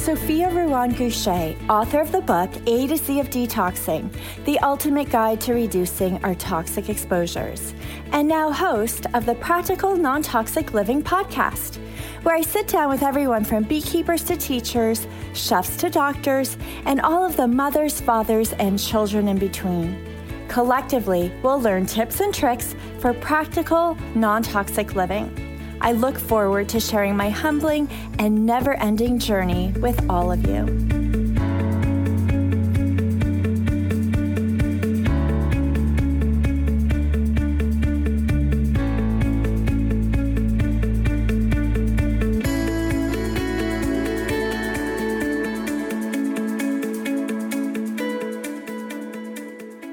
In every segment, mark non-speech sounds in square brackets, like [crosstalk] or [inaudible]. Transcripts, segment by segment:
Sophia Ruan Gushée, author of the book A to Z of Detoxing, the ultimate guide to reducing our toxic exposures, and now host of the Practical Non Toxic Living podcast, where I sit down with everyone from beekeepers to teachers, chefs to doctors, and all of the mothers, fathers, and children in between. Collectively, we'll learn tips and tricks for practical, non toxic living. I look forward to sharing my humbling and never ending journey with all of you.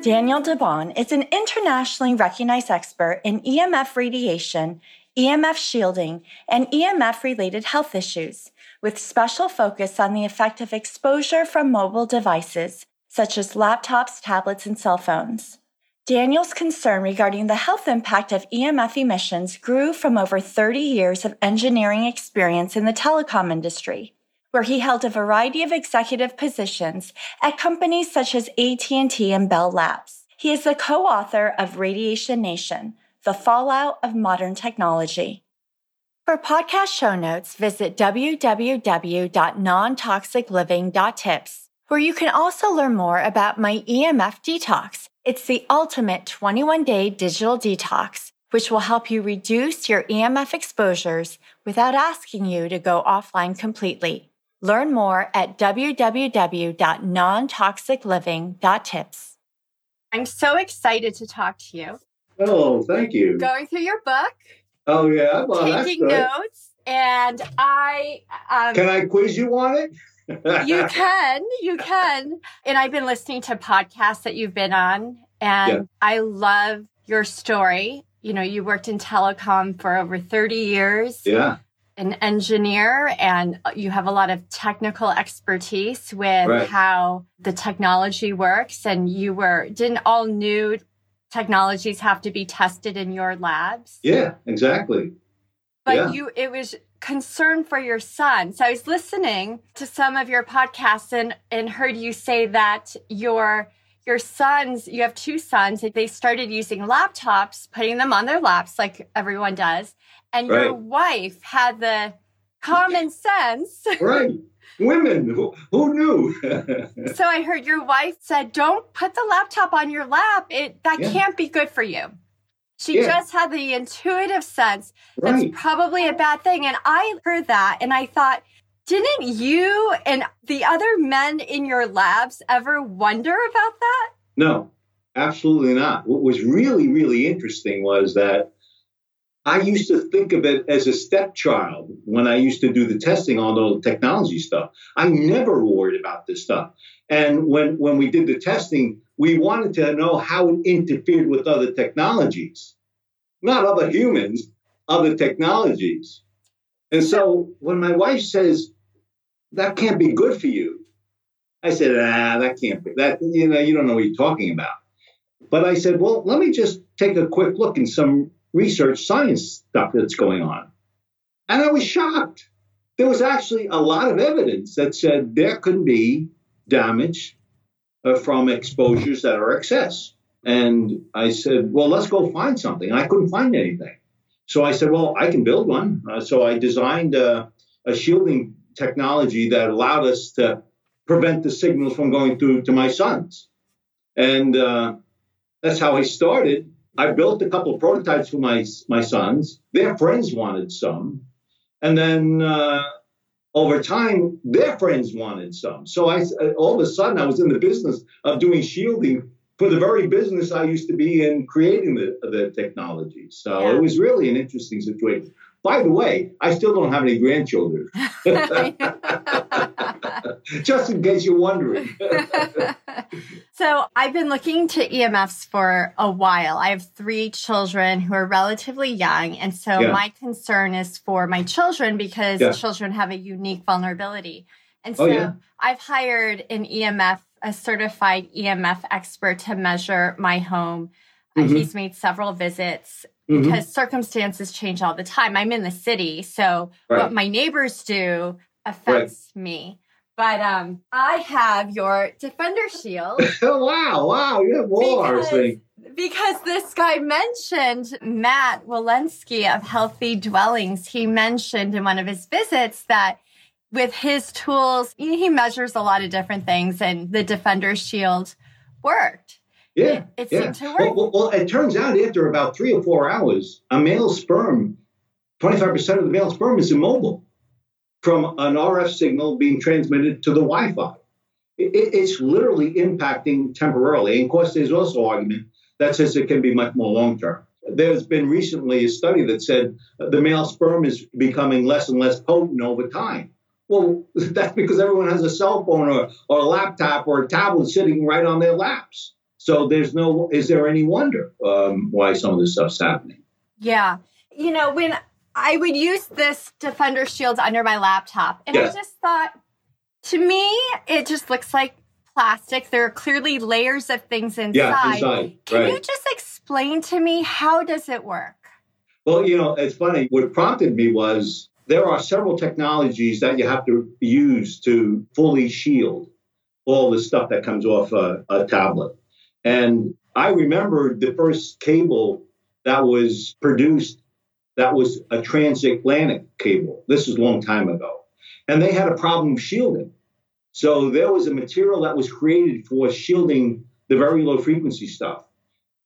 Daniel DeBaun is an internationally recognized expert in EMF radiation EMF shielding, and EMF related health issues, with special focus on the effect of exposure from mobile devices, such as laptops, tablets, and cell phones. Daniel's concern regarding the health impact of EMF emissions grew from over 30 years of engineering experience in the telecom industry, where he held a variety of executive positions at companies such as AT&T and Bell Labs. He is the co-author of Radiation Nation, the Fallout of Modern Technology. For podcast show notes, visit www.nontoxicliving.tips, where you can also learn more about my EMF detox. It's the ultimate 21 day digital detox, which will help you reduce your EMF exposures without asking you to go offline completely. Learn more at www.nontoxicliving.tips. I'm so excited to talk to you. Oh, thank you. Going through your book. Oh yeah, well, taking notes, and I um, can I quiz you on it. you [laughs] can, you can. And I've been listening to podcasts that you've been on, and yeah. I love your story. You know, you worked in telecom for over 30 years. Yeah. An engineer, and you have a lot of technical expertise with right. how the technology works. And you were didn't all new technologies have to be tested in your labs. Yeah, exactly. But yeah. you, it was concern for your son. So I was listening to some of your podcasts and, and heard you say that your your sons, you have two sons, they started using laptops, putting them on their laps like everyone does. And right. your wife had the common sense. [laughs] Right women who, who knew [laughs] so i heard your wife said don't put the laptop on your lap it that yeah. can't be good for you she yeah. just had the intuitive sense that's right. probably a bad thing and i heard that and i thought didn't you and the other men in your labs ever wonder about that no absolutely not what was really really interesting was that I used to think of it as a stepchild when I used to do the testing on all the technology stuff. I never worried about this stuff. And when, when we did the testing, we wanted to know how it interfered with other technologies, not other humans, other technologies. And so when my wife says, that can't be good for you, I said, ah, that can't be. That, you know, you don't know what you're talking about. But I said, well, let me just take a quick look in some research science stuff that's going on. And I was shocked. There was actually a lot of evidence that said there could be damage uh, from exposures that are excess. And I said, well, let's go find something. And I couldn't find anything. So I said, well, I can build one. Uh, so I designed a, a, shielding technology that allowed us to prevent the signals from going through to my sons. And uh, that's how I started. I built a couple of prototypes for my my sons. Their friends wanted some, and then uh, over time, their friends wanted some. So I all of a sudden I was in the business of doing shielding for the very business I used to be in creating the the technology. So yeah. it was really an interesting situation. By the way, I still don't have any grandchildren. [laughs] [laughs] [laughs] [laughs] Just in case you're wondering. [laughs] so I've been looking to EMFs for a while. I have three children who are relatively young. And so yeah. my concern is for my children because yeah. children have a unique vulnerability. And oh, so oh, yeah. I've hired an EMF, a certified EMF expert to measure my home. Uh, mm-hmm. Uh, he's made several visits mm-hmm. because circumstances change all the time. I'm in the city. So right. what my neighbors do affects right. me. But um, I have your Defender Shield. [laughs] oh, wow, wow, you have more. Because, because this guy mentioned Matt Walensky of Healthy Dwellings. He mentioned in one of his visits that with his tools, he measures a lot of different things, and the Defender Shield worked. Yeah, it, it yeah. seemed to work. Well, well, well, it turns out after about three or four hours, a male sperm, 25% of the male sperm is immobile from an RF signal being transmitted to the Wi Fi. It, it's literally impacting temporarily. And of course, there's also argument that says it can be much more long term. There's been recently a study that said the male sperm is becoming less and less potent over time. Well, [laughs] that's because everyone has a cell phone or, or a laptop or a tablet sitting right on their laps. So there's no, is there any wonder um, why some of this stuff's happening? Yeah. You know, when I would use this Defender Shield under my laptop, and I just thought, to me, it just looks like plastic. There are clearly layers of things inside. Yeah, inside. Can right. you just explain to me how does it work? Well, you know, it's funny. What prompted me was there are several technologies that you have to use to fully shield all the stuff that comes off a, a tablet. And I remember the first cable that was produced that was a transatlantic cable. This is a long time ago. And they had a problem shielding. So there was a material that was created for shielding the very low frequency stuff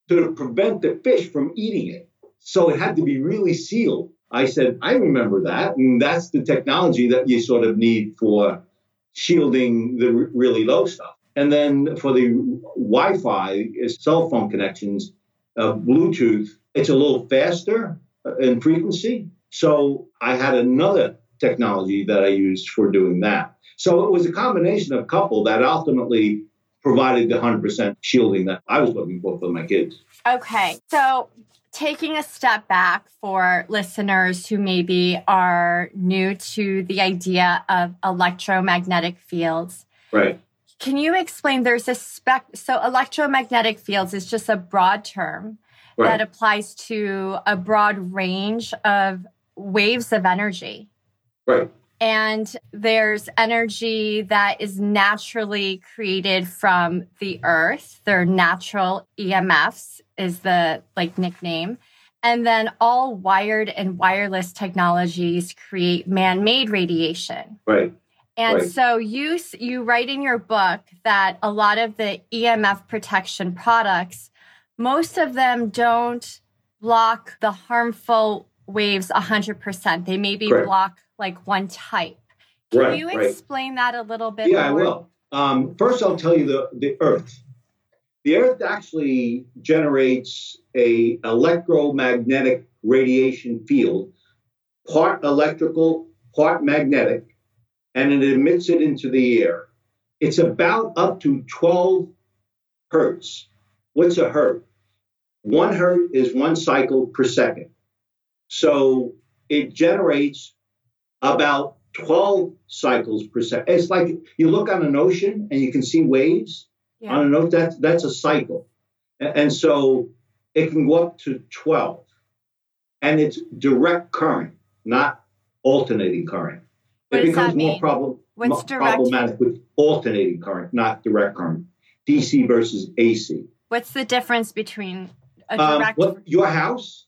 to prevent the fish from eating it. So it had to be really sealed. I said, I remember that. And that's the technology that you sort of need for shielding the r- really low stuff. And then for the Wi Fi, cell phone connections, uh, Bluetooth, it's a little faster Uh, in frequency. So I had another technology that I used for doing that. So it was a combination of a couple that ultimately provided the 100% shielding that I was looking for for my kids. Okay. So taking a step back for listeners who maybe are new to the idea of electromagnetic fields. Right. Can you explain there's a spec so electromagnetic fields is just a broad term right. that applies to a broad range of waves of energy. Right. And there's energy that is naturally created from the earth. They're natural EMFs is the like nickname. And then all wired and wireless technologies create man-made radiation. Right. And right. so you you write in your book that a lot of the EMF protection products most of them don't block the harmful waves 100%. They maybe Correct. block like one type. Can right, you explain right. that a little bit yeah, more? I will. Um, first, I'll tell you the, the Earth. The Earth actually generates a electromagnetic radiation field, part electrical, part magnetic, and it emits it into the air. It's about up to 12 hertz. What's a hertz? One hertz is one cycle per second. So it generates about 12 cycles per second. It's like you look on an ocean and you can see waves yeah. on an ocean. That's, that's a cycle. And so it can go up to 12. And it's direct current, not alternating current. What it becomes more problem, problematic with alternating current, not direct current. DC versus AC. What's the difference between um, what, your house,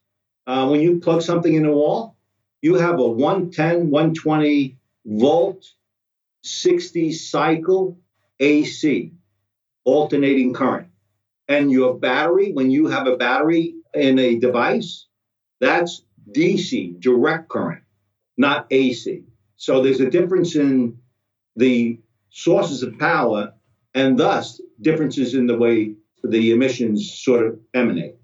uh, when you plug something in the wall, you have a 110, 120 volt, 60 cycle AC, alternating current. And your battery, when you have a battery in a device, that's DC, direct current, not AC. So there's a difference in the sources of power and thus differences in the way the emissions sort of emanate.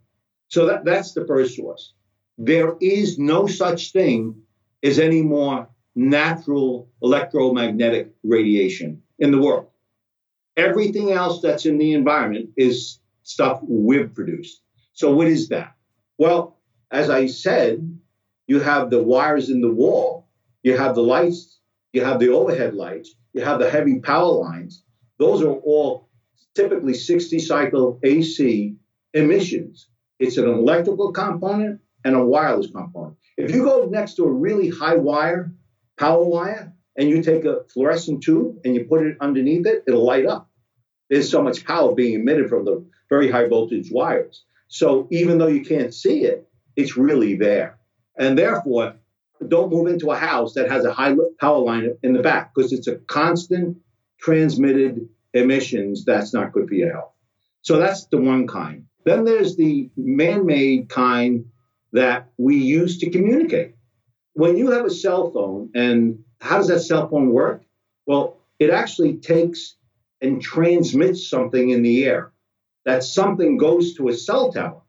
So that, that's the first source. There is no such thing as any more natural electromagnetic radiation in the world. Everything else that's in the environment is stuff we've produced. So, what is that? Well, as I said, you have the wires in the wall, you have the lights, you have the overhead lights, you have the heavy power lines. Those are all typically 60 cycle AC emissions. It's an electrical component and a wireless component. If you go next to a really high wire, power wire, and you take a fluorescent tube and you put it underneath it, it'll light up. There's so much power being emitted from the very high voltage wires. So even though you can't see it, it's really there. And therefore, don't move into a house that has a high power line in the back because it's a constant transmitted emissions that's not good for your health. So that's the one kind. Then there's the man made kind that we use to communicate. When you have a cell phone, and how does that cell phone work? Well, it actually takes and transmits something in the air. That something goes to a cell tower.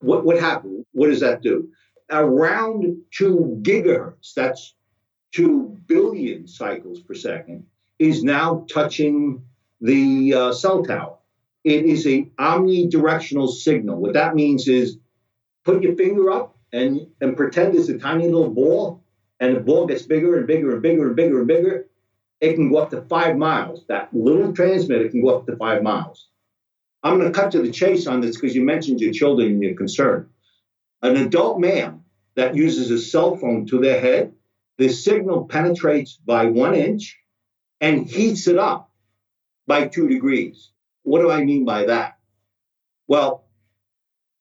What, what happens? What does that do? Around two gigahertz, that's two billion cycles per second, is now touching the uh, cell tower. It is a omnidirectional signal. What that means is put your finger up and, and pretend it's a tiny little ball, and the ball gets bigger and bigger and bigger and bigger and bigger. It can go up to five miles. That little transmitter can go up to five miles. I'm going to cut to the chase on this because you mentioned your children and your concern. An adult man that uses a cell phone to their head, the signal penetrates by one inch and heats it up by two degrees. What do I mean by that? Well,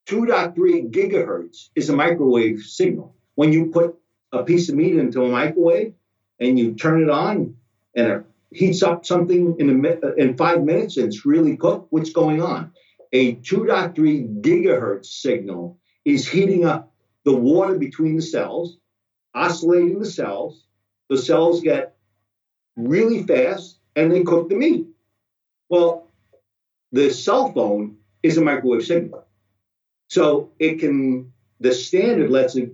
2.3 gigahertz is a microwave signal. When you put a piece of meat into a microwave and you turn it on and it heats up something in, a, uh, in five minutes and it's really cooked, what's going on? A 2.3 gigahertz signal is heating up the water between the cells, oscillating the cells. The cells get really fast and they cook the meat. Well, the cell phone is a microwave signal. So it can, the standard lets it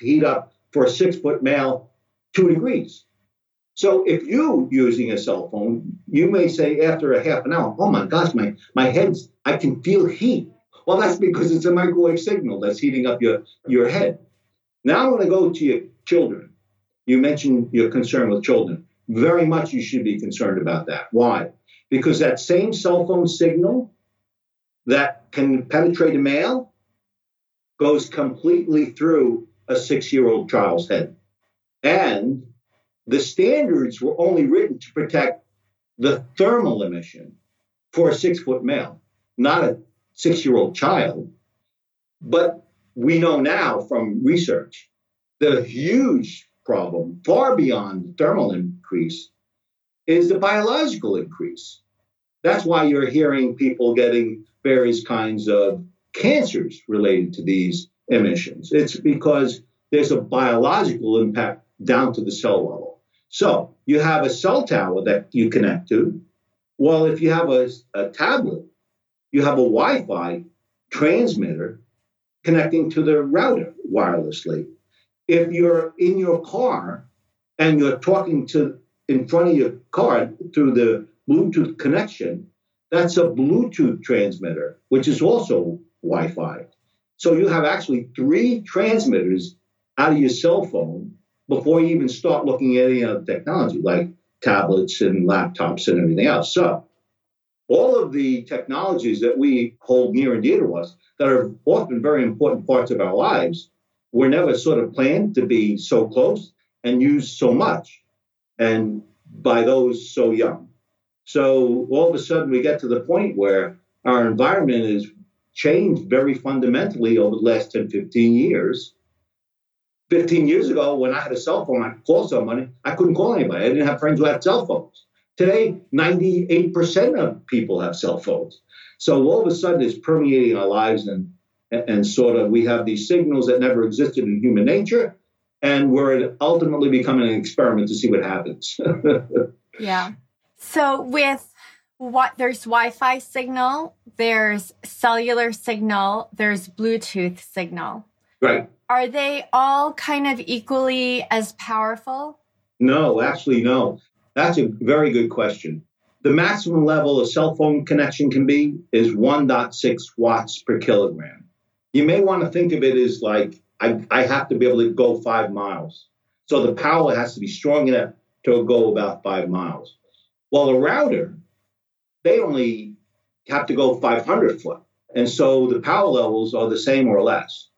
heat up for a six foot male two degrees. So if you using a cell phone, you may say after a half an hour, oh my gosh, my, my head's, I can feel heat. Well, that's because it's a microwave signal that's heating up your, your head. Now I want to go to your children. You mentioned your concern with children. Very much you should be concerned about that. Why? because that same cell phone signal that can penetrate a male goes completely through a six year old child's head. And the standards were only written to protect the thermal emission for a six foot male, not a six year old child. But we know now from research the huge problem, far beyond the thermal increase, is the biological increase. That's why you're hearing people getting various kinds of cancers related to these emissions. It's because there's a biological impact down to the cell level. So you have a cell tower that you connect to. Well, if you have a, a tablet, you have a Wi Fi transmitter connecting to the router wirelessly. If you're in your car and you're talking to in front of your car through the Bluetooth connection, that's a Bluetooth transmitter, which is also Wi Fi. So you have actually three transmitters out of your cell phone before you even start looking at any other technology like tablets and laptops and everything else. So all of the technologies that we hold near and dear to us that are often very important parts of our lives were never sort of planned to be so close and used so much and by those so young. So all of a sudden, we get to the point where our environment has changed very fundamentally over the last 10, 15 years. 15 years ago, when I had a cell phone, I could call somebody. I couldn't call anybody. I didn't have friends who had cell phones. Today, 98% of people have cell phones. So all of a sudden, it's permeating our lives, and, and sort of we have these signals that never existed in human nature and we're ultimately becoming an experiment to see what happens. [laughs] yeah. So with what there's Wi-Fi signal, there's cellular signal, there's Bluetooth signal. Right. Are they all kind of equally as powerful? No, actually no. That's a very good question. The maximum level a cell phone connection can be is 1.6 watts per kilogram. You may want to think of it as like I, I have to be able to go five miles. So the power has to be strong enough to go about five miles. Well, a router, they only have to go 500 foot. And so the power levels are the same or less.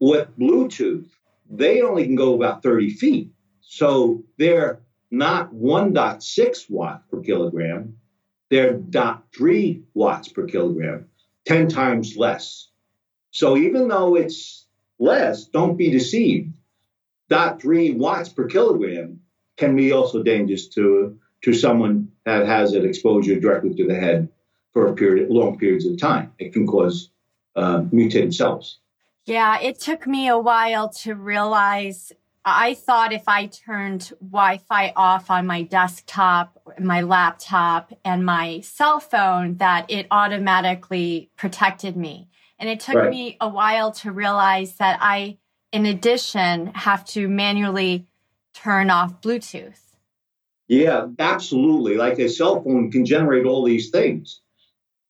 With Bluetooth, they only can go about 30 feet. So they're not 1.6 watts per kilogram, they're 0.3 watts per kilogram, 10 times less. So even though it's less, don't be deceived. That three watts per kilogram can be also dangerous to, to someone that has an exposure directly to the head for a period, long periods of time. It can cause uh, mutated cells. Yeah, it took me a while to realize. I thought if I turned Wi Fi off on my desktop, my laptop, and my cell phone, that it automatically protected me. And it took right. me a while to realize that I, in addition, have to manually turn off Bluetooth. Yeah, absolutely. Like a cell phone can generate all these things.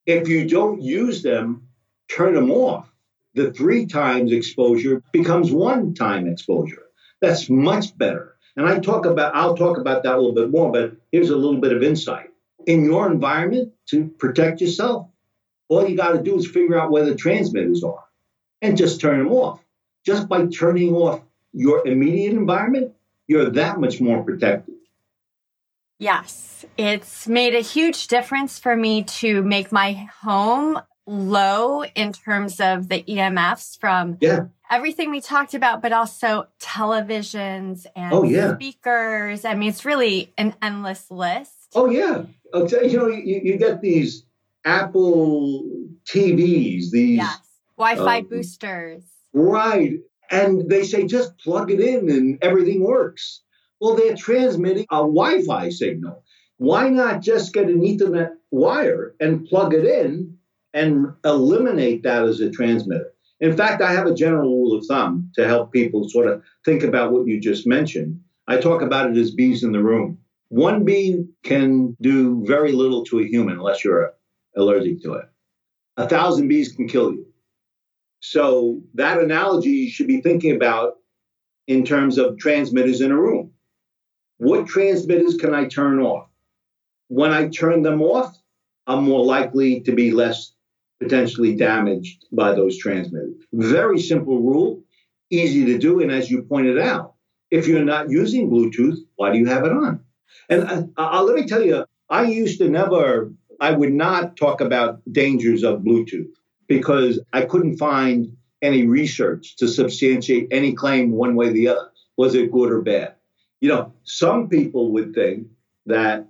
If you don't use them, turn them off. The three times exposure becomes one time exposure. That's much better. And I talk about, I'll talk about that a little bit more, but here's a little bit of insight. In your environment, to protect yourself, all you got to do is figure out where the transmitters are and just turn them off. Just by turning off your immediate environment, you're that much more protected. Yes, it's made a huge difference for me to make my home low in terms of the EMFs from yeah. everything we talked about, but also televisions and oh, yeah. speakers. I mean, it's really an endless list. Oh, yeah. Okay, you know, you, you get these Apple TVs, these yes. Wi-Fi um, boosters. Right. And they say just plug it in and everything works. Well, they're transmitting a Wi-Fi signal. Why not just get an Ethernet wire and plug it in and eliminate that as a transmitter? In fact, I have a general rule of thumb to help people sort of think about what you just mentioned. I talk about it as bees in the room. One bee can do very little to a human unless you're allergic to it. A thousand bees can kill you. So that analogy you should be thinking about in terms of transmitters in a room. What transmitters can I turn off? When I turn them off, I'm more likely to be less potentially damaged by those transmitters. Very simple rule, easy to do. And as you pointed out, if you're not using Bluetooth, why do you have it on? And uh, uh, let me tell you, I used to never I would not talk about dangers of Bluetooth because I couldn't find any research to substantiate any claim one way or the other. Was it good or bad? You know, some people would think that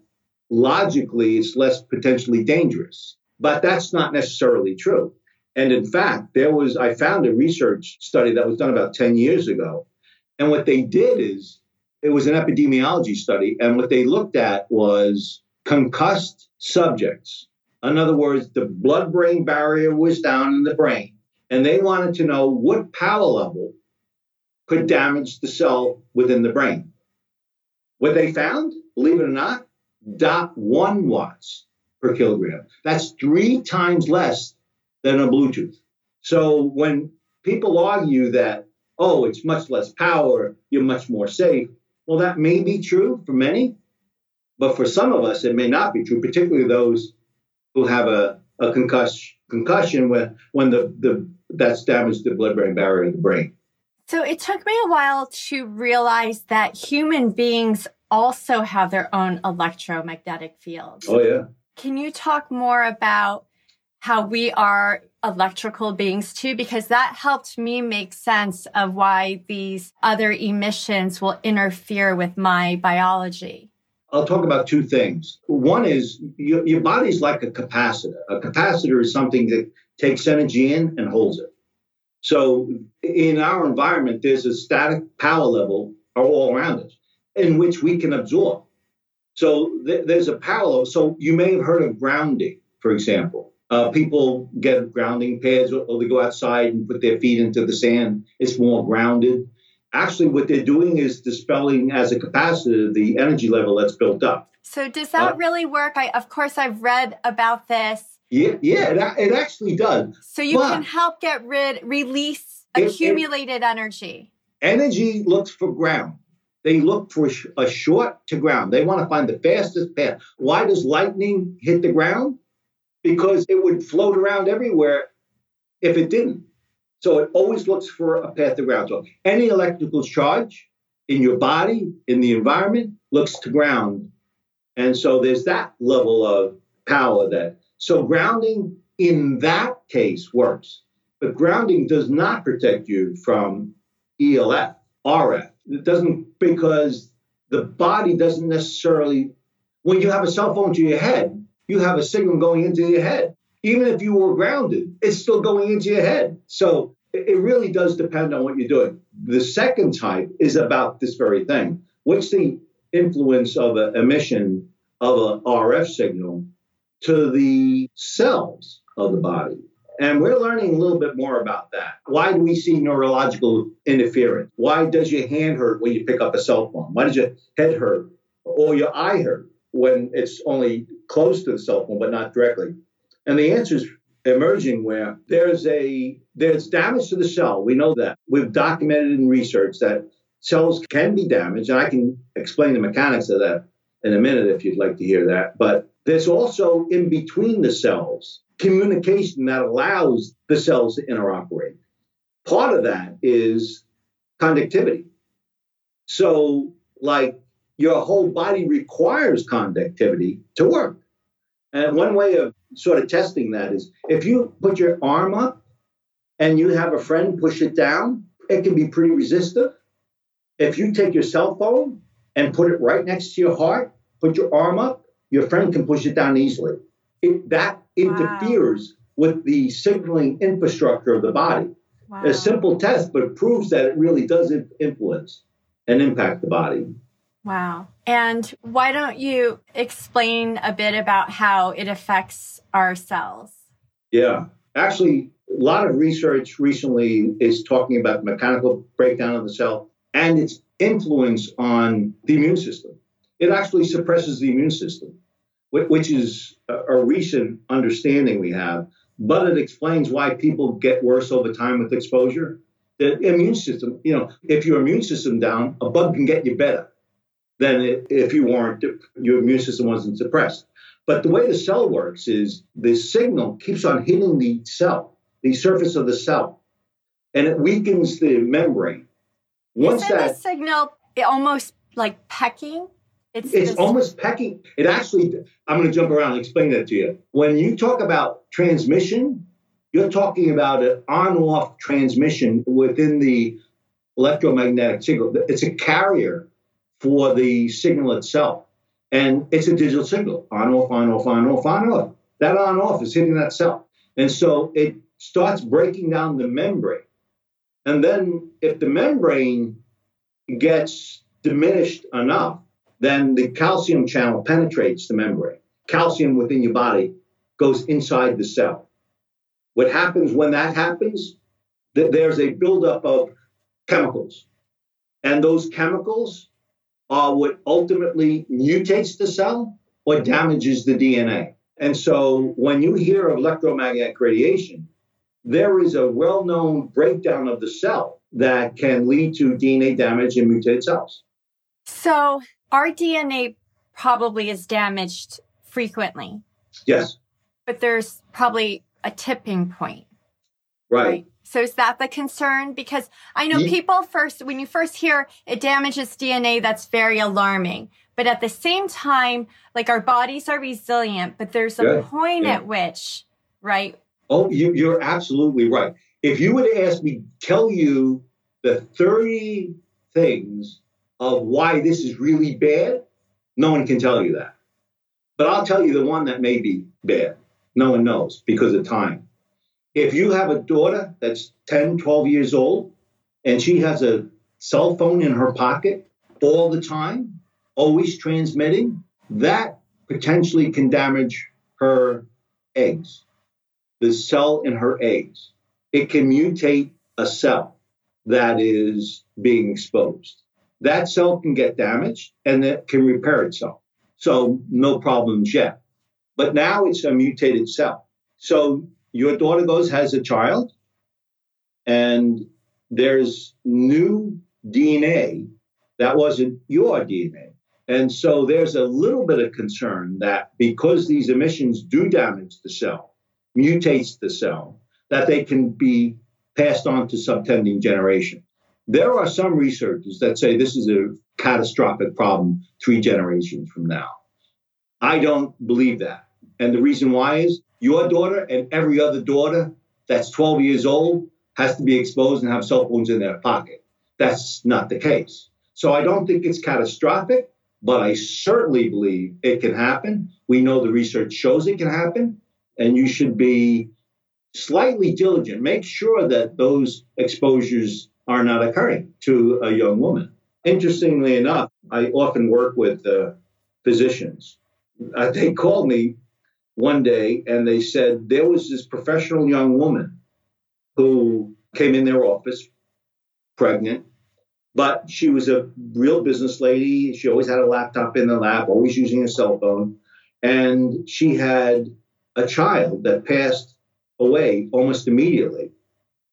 logically it's less potentially dangerous, but that's not necessarily true. And in fact, there was, I found a research study that was done about 10 years ago. And what they did is, it was an epidemiology study. And what they looked at was concussed subjects. In other words, the blood brain barrier was down in the brain, and they wanted to know what power level could damage the cell within the brain. What they found, believe it or not, dot one watts per kilogram. That's three times less than a Bluetooth. So when people argue that, oh, it's much less power, you're much more safe, well, that may be true for many, but for some of us, it may not be true, particularly those who have a, a concussion, concussion when, when the, the, that's damaged the blood brain barrier in the brain. So it took me a while to realize that human beings also have their own electromagnetic fields. Oh, yeah. Can you talk more about how we are electrical beings too? Because that helped me make sense of why these other emissions will interfere with my biology. I'll talk about two things. One is your, your body's like a capacitor. A capacitor is something that takes energy in and holds it. So in our environment, there's a static power level all around us in which we can absorb. So th- there's a power level. So you may have heard of grounding, for example. Uh, people get grounding pads or they go outside and put their feet into the sand. It's more grounded actually what they're doing is dispelling as a capacitor the energy level that's built up. So does that uh, really work? I of course I've read about this. Yeah, yeah, it, it actually does. So you but can help get rid release accumulated it, energy. Energy looks for ground. They look for a short to ground. They want to find the fastest path. Why does lightning hit the ground? Because it would float around everywhere if it didn't. So it always looks for a path to ground. So any electrical charge in your body, in the environment, looks to ground. And so there's that level of power that. So grounding in that case works. But grounding does not protect you from ELF, RF. It doesn't because the body doesn't necessarily, when you have a cell phone to your head, you have a signal going into your head. Even if you were grounded, it's still going into your head. So it really does depend on what you're doing. The second type is about this very thing. What's the influence of an emission of an RF signal to the cells of the body? And we're learning a little bit more about that. Why do we see neurological interference? Why does your hand hurt when you pick up a cell phone? Why does your head hurt or your eye hurt when it's only close to the cell phone but not directly? And the answer is emerging where there's a there's damage to the cell. We know that. We've documented in research that cells can be damaged, and I can explain the mechanics of that in a minute if you'd like to hear that. But there's also in between the cells communication that allows the cells to interoperate. Part of that is conductivity. So, like your whole body requires conductivity to work. And one way of sort of testing that is if you put your arm up and you have a friend push it down, it can be pretty resistive. If you take your cell phone and put it right next to your heart, put your arm up, your friend can push it down easily. It, that interferes wow. with the signaling infrastructure of the body. Wow. A simple test, but it proves that it really does influence and impact the body. Wow. And why don't you explain a bit about how it affects our cells? Yeah. Actually, a lot of research recently is talking about mechanical breakdown of the cell and its influence on the immune system. It actually suppresses the immune system which is a recent understanding we have, but it explains why people get worse over time with exposure. The immune system, you know, if your immune system down, a bug can get you better than if you weren't, your immune system wasn't suppressed. But the way the cell works is the signal keeps on hitting the cell, the surface of the cell, and it weakens the membrane. Once Isn't that the signal almost like pecking? It's, it's just... almost pecking. It actually, I'm going to jump around and explain that to you. When you talk about transmission, you're talking about an on off transmission within the electromagnetic signal. It's a carrier for the signal itself. And it's a digital signal on off, on off, on off, on off. That on off is hitting that cell. And so it starts breaking down the membrane. And then if the membrane gets diminished enough, then the calcium channel penetrates the membrane. Calcium within your body goes inside the cell. What happens when that happens? That there's a buildup of chemicals. And those chemicals are what ultimately mutates the cell or damages the DNA. And so when you hear of electromagnetic radiation, there is a well known breakdown of the cell that can lead to DNA damage in mutated cells. So our DNA probably is damaged frequently. Yes. But there's probably a tipping point. Right. right? So is that the concern? Because I know yeah. people first, when you first hear it damages DNA, that's very alarming. But at the same time, like our bodies are resilient, but there's a yeah. point yeah. at which, right? Oh, you, you're absolutely right. If you would ask me, tell you the 30 things of why this is really bad, no one can tell you that. But I'll tell you the one that may be bad. No one knows because of time. If you have a daughter that's 10, 12 years old and she has a cell phone in her pocket all the time, always transmitting, that potentially can damage her eggs, the cell in her eggs. It can mutate a cell that is being exposed that cell can get damaged and it can repair itself. So no problems yet. But now it's a mutated cell. So your daughter goes, has a child, and there's new DNA that wasn't your DNA. And so there's a little bit of concern that because these emissions do damage the cell, mutates the cell, that they can be passed on to subtending generation. There are some researchers that say this is a catastrophic problem three generations from now. I don't believe that. And the reason why is your daughter and every other daughter that's 12 years old has to be exposed and have cell phones in their pocket. That's not the case. So I don't think it's catastrophic, but I certainly believe it can happen. We know the research shows it can happen, and you should be slightly diligent. Make sure that those exposures are not occurring to a young woman. Interestingly enough, I often work with uh, physicians. Uh, they call me one day and they said there was this professional young woman who came in their office pregnant, but she was a real business lady. She always had a laptop in the lap, always using a cell phone. And she had a child that passed away almost immediately.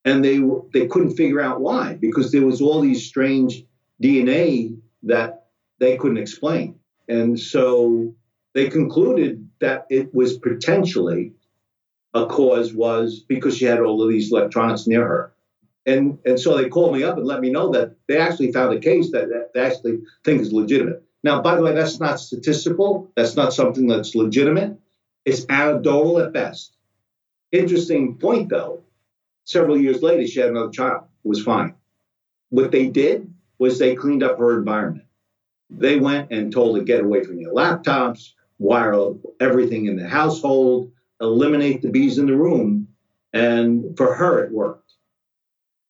And they they couldn't figure out why because there was all these strange DNA that they couldn't explain. And so they concluded that it was potentially a cause was because she had all of these electronics near her. And, and so they called me up and let me know that they actually found a case that, that they actually think is legitimate. Now, by the way, that's not statistical. That's not something that's legitimate. It's anecdotal at best. Interesting point, though. Several years later, she had another child. It was fine. What they did was they cleaned up her environment. They went and told her, get away from your laptops, wire everything in the household, eliminate the bees in the room. And for her, it worked.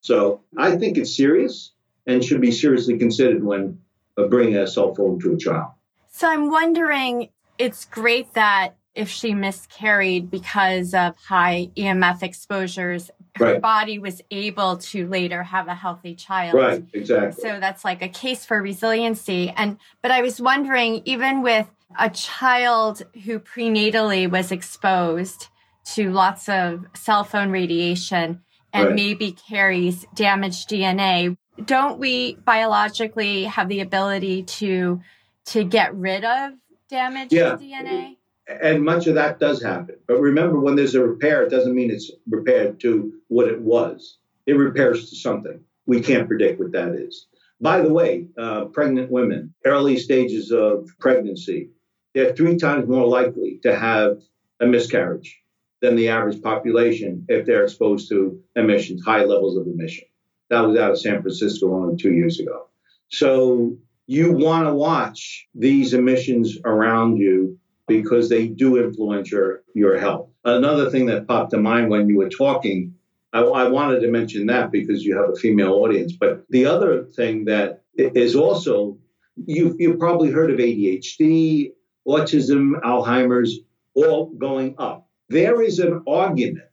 So I think it's serious and should be seriously considered when bringing a cell phone to a child. So I'm wondering, it's great that if she miscarried because of high EMF exposures, her right. body was able to later have a healthy child. Right, exactly. So that's like a case for resiliency. And but I was wondering, even with a child who prenatally was exposed to lots of cell phone radiation and right. maybe carries damaged DNA, don't we biologically have the ability to to get rid of damaged yeah. DNA? and much of that does happen. But remember, when there's a repair, it doesn't mean it's repaired to what it was. It repairs to something. We can't predict what that is. By the way, uh, pregnant women, early stages of pregnancy, they're three times more likely to have a miscarriage than the average population if they're exposed to emissions, high levels of emission. That was out of San Francisco only two years ago. So you want to watch these emissions around you because they do influence your, your health. Another thing that popped to mind when you were talking, I, I wanted to mention that because you have a female audience. But the other thing that is also, you've, you've probably heard of ADHD, autism, Alzheimer's, all going up. There is an argument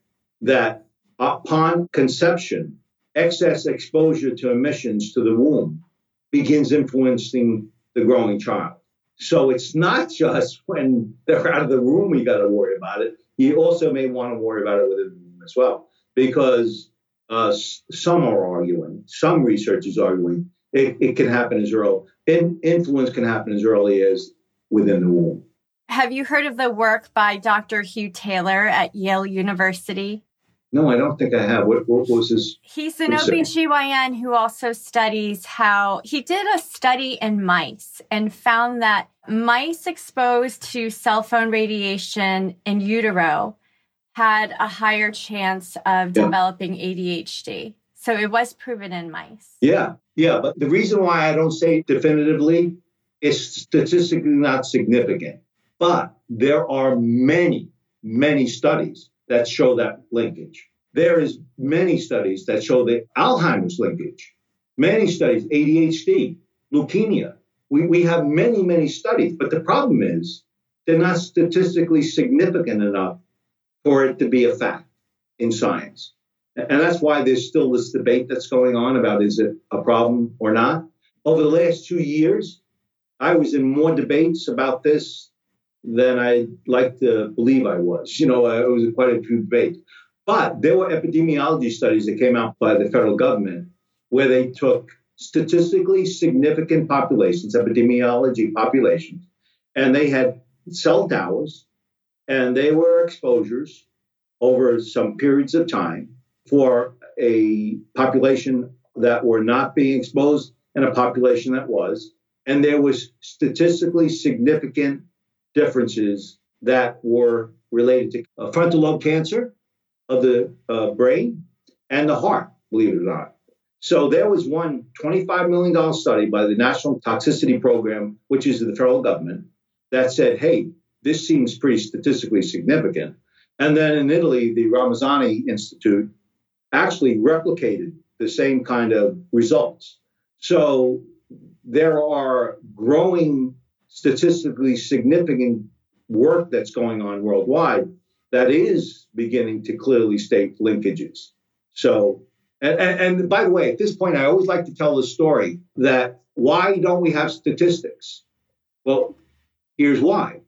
that upon conception, excess exposure to emissions to the womb begins influencing the growing child. So it's not just when they're out of the room we got to worry about it. You also may want to worry about it within the room as well, because uh, some are arguing, some researchers arguing it, it can happen as early. In, influence can happen as early as within the womb. Have you heard of the work by Dr. Hugh Taylor at Yale University? No, I don't think I have. What, what was his? He's an OBGYN who also studies how he did a study in mice and found that mice exposed to cell phone radiation in utero had a higher chance of yeah. developing ADHD. So it was proven in mice. Yeah, yeah. But the reason why I don't say definitively is statistically not significant. But there are many, many studies that show that linkage. There is many studies that show the Alzheimer's linkage, many studies, ADHD, leukemia. We, we have many, many studies, but the problem is they're not statistically significant enough for it to be a fact in science. And that's why there's still this debate that's going on about is it a problem or not. Over the last two years, I was in more debates about this than I like to believe I was. You know, uh, it was quite a few debates. But there were epidemiology studies that came out by the federal government where they took statistically significant populations, epidemiology populations, and they had cell towers and they were exposures over some periods of time for a population that were not being exposed and a population that was. And there was statistically significant differences that were related to frontal lobe cancer of the uh, brain and the heart, believe it or not. So there was one $25 million study by the National Toxicity Program, which is the federal government, that said, hey, this seems pretty statistically significant. And then in Italy, the Ramazzini Institute actually replicated the same kind of results. So there are growing statistically significant work that's going on worldwide that is beginning to clearly state linkages. So, and, and, by the way, at this point, I always like to tell the story that why don't we have statistics? Well, here's why.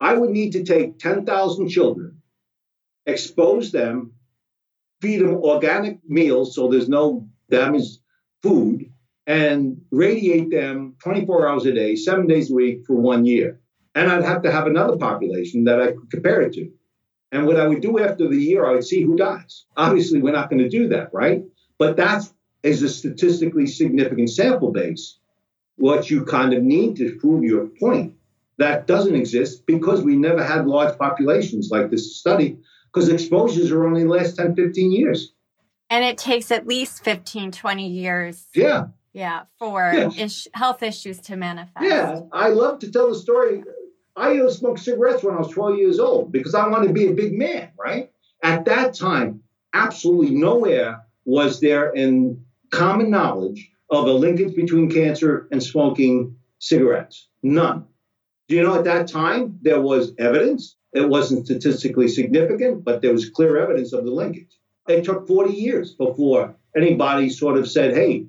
I would need to take 10,000 children, expose them, feed them organic meals so there's no damaged food, and radiate them 24 hours a day, seven days a week for one year. And I'd have to have another population that I could compare it to. And what I would do after the year, I would see who dies. Obviously, we're not going to do that, right? But that is a statistically significant sample base. What you kind of need to prove your point that doesn't exist because we never had large populations like this study because exposures are only last 10, 15 years. And it takes at least 15, 20 years. Yeah. Yeah, for yeah. Is- health issues to manifest. Yeah, I love to tell the story. I used to smoke cigarettes when I was 12 years old because I wanted to be a big man, right? At that time, absolutely nowhere was there in common knowledge of a linkage between cancer and smoking cigarettes. None. Do you know at that time there was evidence? It wasn't statistically significant, but there was clear evidence of the linkage. It took 40 years before anybody sort of said, hey,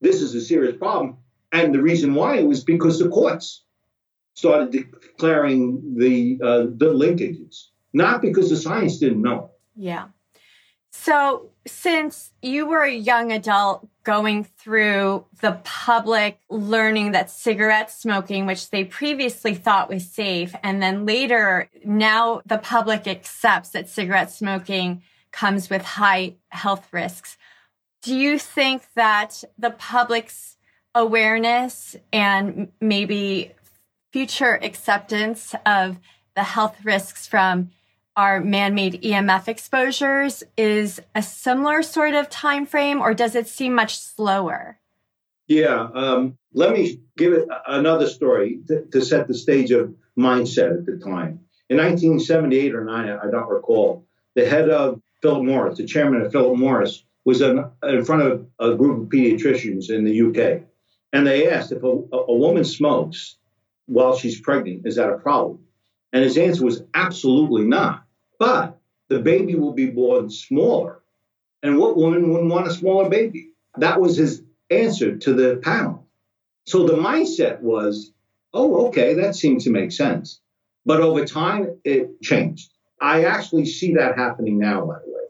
this is a serious problem. And the reason why it was because the courts started declaring the uh, the linkages, not because the science didn't know. Yeah. So, since you were a young adult going through the public learning that cigarette smoking, which they previously thought was safe, and then later, now the public accepts that cigarette smoking comes with high health risks. Do you think that the public's awareness and maybe future acceptance of the health risks from our man-made EMF exposures is a similar sort of time frame or does it seem much slower? Yeah, um, let me give it another story to, to, set the stage of mindset at the time. In 1978 or 9, I don't recall, the head of Philip Morris, the chairman of Philip Morris, was in, in front of a group of pediatricians in the UK. And they asked if a, a woman smokes while she's pregnant, is that a problem? And his answer was absolutely not. But the baby will be born smaller. And what woman wouldn't want a smaller baby? That was his answer to the panel. So the mindset was, oh, okay, that seems to make sense. But over time, it changed. I actually see that happening now, by the way.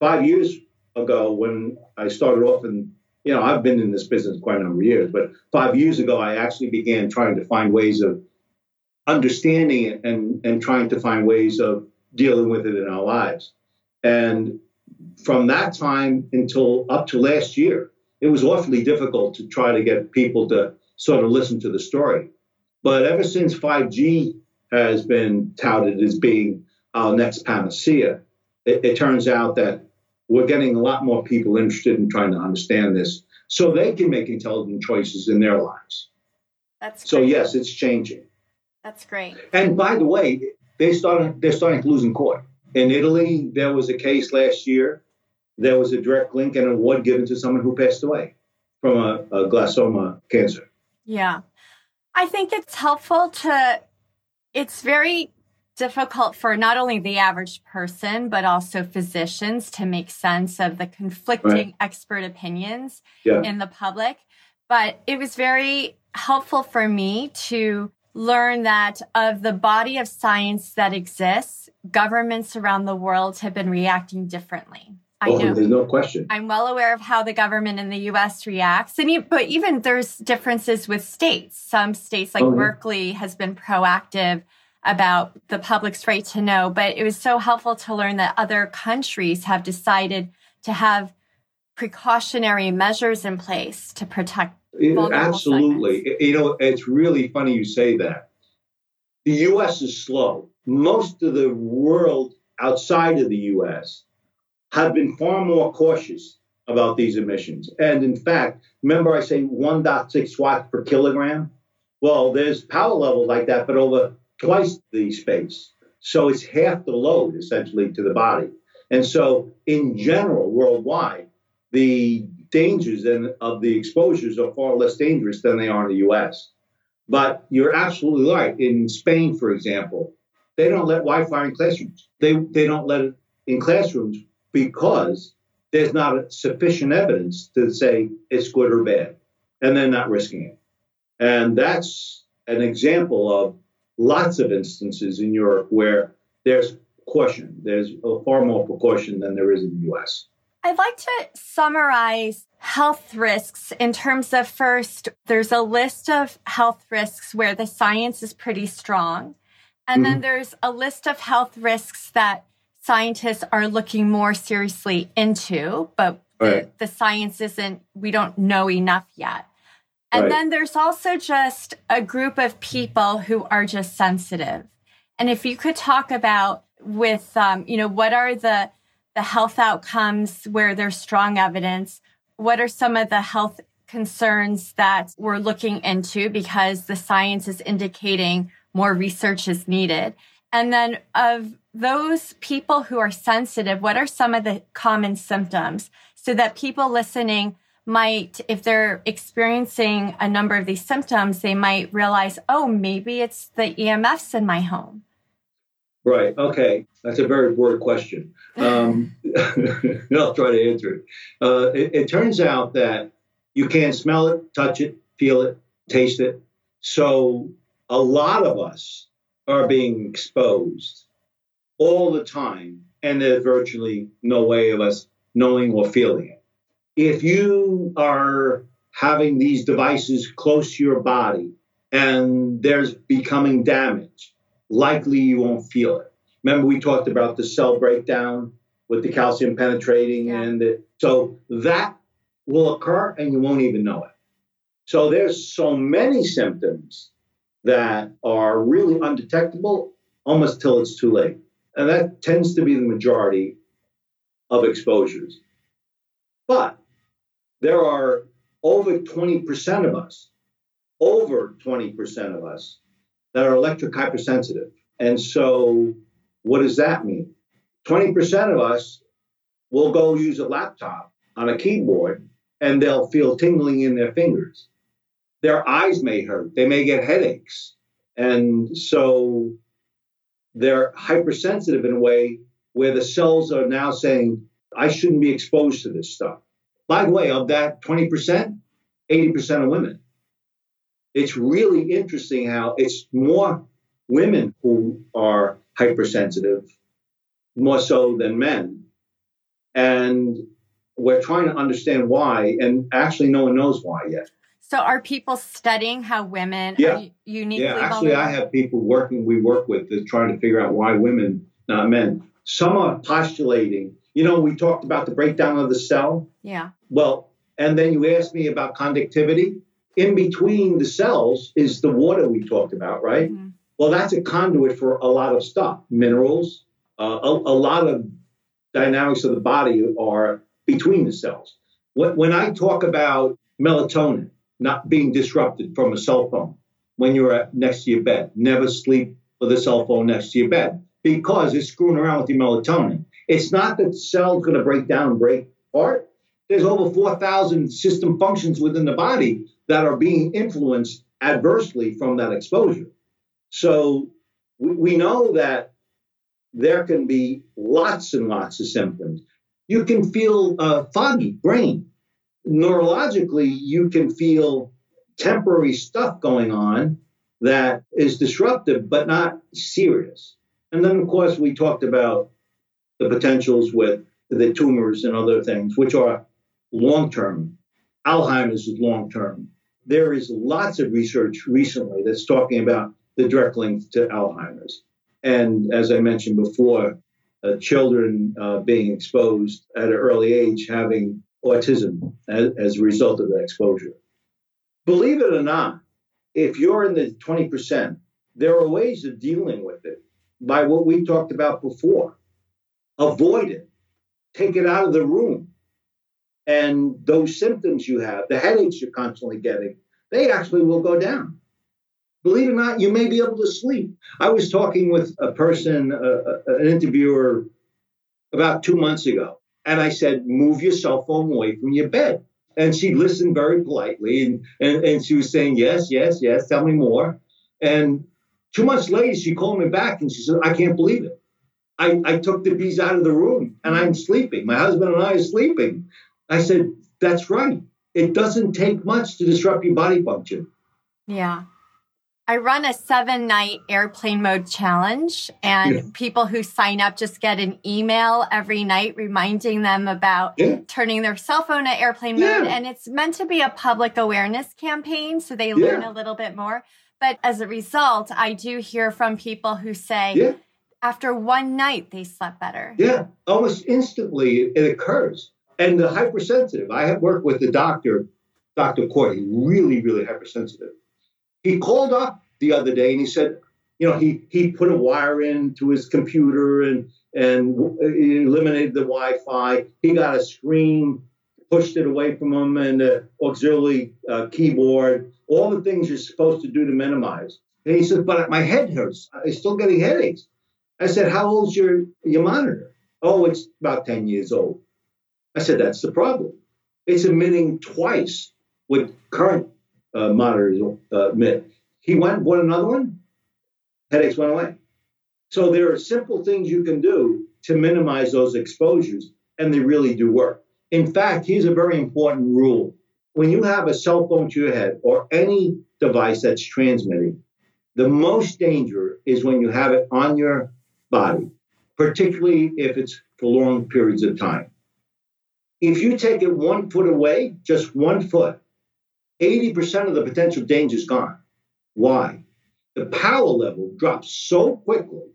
Five years ago, when I started off in, you know, I've been in this business quite a number of years, but five years ago, I actually began trying to find ways of understanding it and, and trying to find ways of dealing with it in our lives. And from that time until up to last year, it was awfully difficult to try to get people to sort of listen to the story. But ever since 5G has been touted as being our next panacea, it, it turns out that we're getting a lot more people interested in trying to understand this so they can make intelligent choices in their lives. That's so yes, it's changing. That's great. And by the way, they started they're starting to lose in court. In Italy, there was a case last year. There was a direct link and an award given to someone who passed away from a, a glioblastoma cancer. Yeah. I think it's helpful to it's very difficult for not only the average person, but also physicians to make sense of the conflicting right. expert opinions yeah. in the public. But it was very helpful for me to learn that of the body of science that exists, governments around the world have been reacting differently. I oh, know. There's no question. I'm well aware of how the government in the U.S. reacts, and but even there's differences with states. Some states, like oh, Berkeley, has been proactive about the public's right to know. But it was so helpful to learn that other countries have decided to have precautionary measures in place to protect absolutely segments. you know it's really funny you say that the us is slow most of the world outside of the us have been far more cautious about these emissions and in fact remember i say 1.6 watts per kilogram well there's power levels like that but over twice the space so it's half the load essentially to the body and so in general worldwide the dangers and of the exposures are far less dangerous than they are in the US. But you're absolutely right. In Spain, for example, they don't let Wi-Fi in classrooms. They they don't let it in classrooms because there's not sufficient evidence to say it's good or bad, and they're not risking it. And that's an example of lots of instances in Europe where there's caution. There's far more precaution than there is in the U.S. I'd like to summarize health risks in terms of first, there's a list of health risks where the science is pretty strong. And mm-hmm. then there's a list of health risks that scientists are looking more seriously into, but right. the, the, science isn't, we don't know enough yet. And right. then there's also just a group of people who are just sensitive. And if you could talk about with, um, you know, what are the the health outcomes where there's strong evidence? What are some of the health concerns that we're looking into because the science is indicating more research is needed? And then of those people who are sensitive, what are some of the common symptoms so that people listening might, if they're experiencing a number of these symptoms, they might realize, oh, maybe it's the EMFs in my home. Right. Okay. That's a very broad question. [laughs] Um, [laughs] I'll try to answer it. Uh, it. It turns out that you can't smell it, touch it, feel it, taste it. So a lot of us are being exposed all the time, and there's virtually no way of us knowing or feeling it. If you are having these devices close to your body and there's becoming damage, likely you won't feel it. Remember, we talked about the cell breakdown with the calcium penetrating, yeah. and the, so that will occur and you won't even know it. So there's so many symptoms that are really undetectable almost till it's too late. And that tends to be the majority of exposures. But there are over 20% of us, over 20% of us that are electric hypersensitive. And so, what does that mean? 20% of us will go use a laptop on a keyboard and they'll feel tingling in their fingers. Their eyes may hurt, they may get headaches. And so, they're hypersensitive in a way where the cells are now saying, I shouldn't be exposed to this stuff. By the way, of that 20%, 80% are women it's really interesting how it's more women who are hypersensitive, more so than men. And we're trying to understand why, and actually, no one knows why yet. So, are people studying how women yeah. are uniquely? Yeah, actually, vulnerable? I have people working we work with that trying to figure out why women, not men. Some are postulating. You know, we talked about the breakdown of the cell. Yeah. Well, and then you asked me about conductivity in between the cells is the water we talked about, right? Mm-hmm. Well, that's a conduit for a lot of stuff, minerals, uh, a, a, lot of dynamics of the body are between the cells. When, when I talk about melatonin not being disrupted from a cell phone when you're at, next to your bed, never sleep with a cell phone next to your bed because it's screwing around with your melatonin. It's not that the cell's going to break down and break apart. There's over 4,000 system functions within the body that are being influenced adversely from that exposure. So we, we know that there can be lots and lots of symptoms. You can feel a foggy brain. Neurologically, you can feel temporary stuff going on that is disruptive but not serious. And then, of course, we talked about the potentials with the tumors and other things, which are long term. Alzheimer's is long term there is lots of research recently that's talking about the direct link to Alzheimer's. And as I mentioned before, uh, children uh, being exposed at an early age, having autism as, as a result of that exposure. Believe it or not, if you're in the 20%, there are ways of dealing with it by what we talked about before. Avoid it, take it out of the room. And those symptoms you have, the headaches you're constantly getting, they actually will go down. Believe it or not, you may be able to sleep. I was talking with a person, uh, an interviewer, about two months ago, and I said, Move your cell phone away from your bed. And she listened very politely, and, and, and she was saying, Yes, yes, yes, tell me more. And two months later, she called me back and she said, I can't believe it. I, I took the bees out of the room and I'm sleeping. My husband and I are sleeping. I said, That's right. It doesn't take much to disrupt your body function. Yeah. I run a seven night airplane mode challenge, and yeah. people who sign up just get an email every night reminding them about yeah. turning their cell phone to airplane yeah. mode. And it's meant to be a public awareness campaign so they learn a little bit more. But as a result, I do hear from people who say after one night they slept better. Yeah, almost instantly it occurs. And the hypersensitive, I have worked with the doctor, Dr. Corey, really, really hypersensitive he called up the other day and he said, you know, he he put a wire into his computer and and eliminated the Wi-Fi. He got a screen, pushed it away from him, and an auxiliary uh, keyboard. All the things you're supposed to do to minimize. And he said, but my head hurts. I'm still getting headaches. I said, how old's your your monitor? Oh, it's about 10 years old. I said, that's the problem. It's emitting twice what current uh, monitors uh, emit. He went, bought another one, headaches went away. So there are simple things you can do to minimize those exposures, and they really do work. In fact, here's a very important rule. When you have a cell phone to your head or any device that's transmitting, the most danger is when you have it on your body, particularly if it's for long periods of time. If you take it one foot away, just one foot, 80% of the potential danger is gone. Why? The power level drops so quickly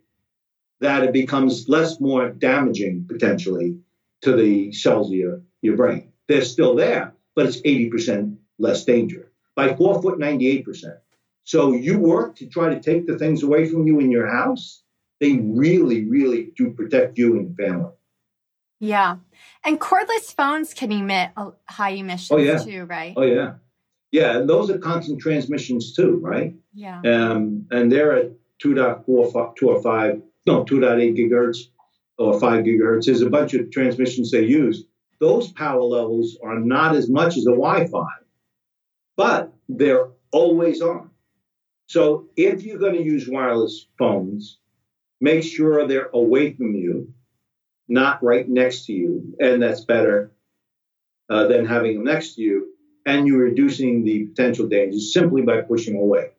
that it becomes less more damaging potentially to the cells of your, your brain. They're still there, but it's 80% less danger. By four foot, 98%. So you work to try to take the things away from you in your house, they really, really do protect you and your family. Yeah. And cordless phones can emit high emissions oh, yeah. too, right? Oh, yeah. Yeah, and those are constant transmissions too, right? Yeah. Um, and they're at 2.4, 2 or 5, no, 2.8 gigahertz or 5 gigahertz. There's a bunch of transmissions they use. Those power levels are not as much as a Wi Fi, but they're always on. So if you're going to use wireless phones, make sure they're away from you, not right next to you. And that's better uh, than having them next to you and you're reducing the potential dangers simply by pushing away.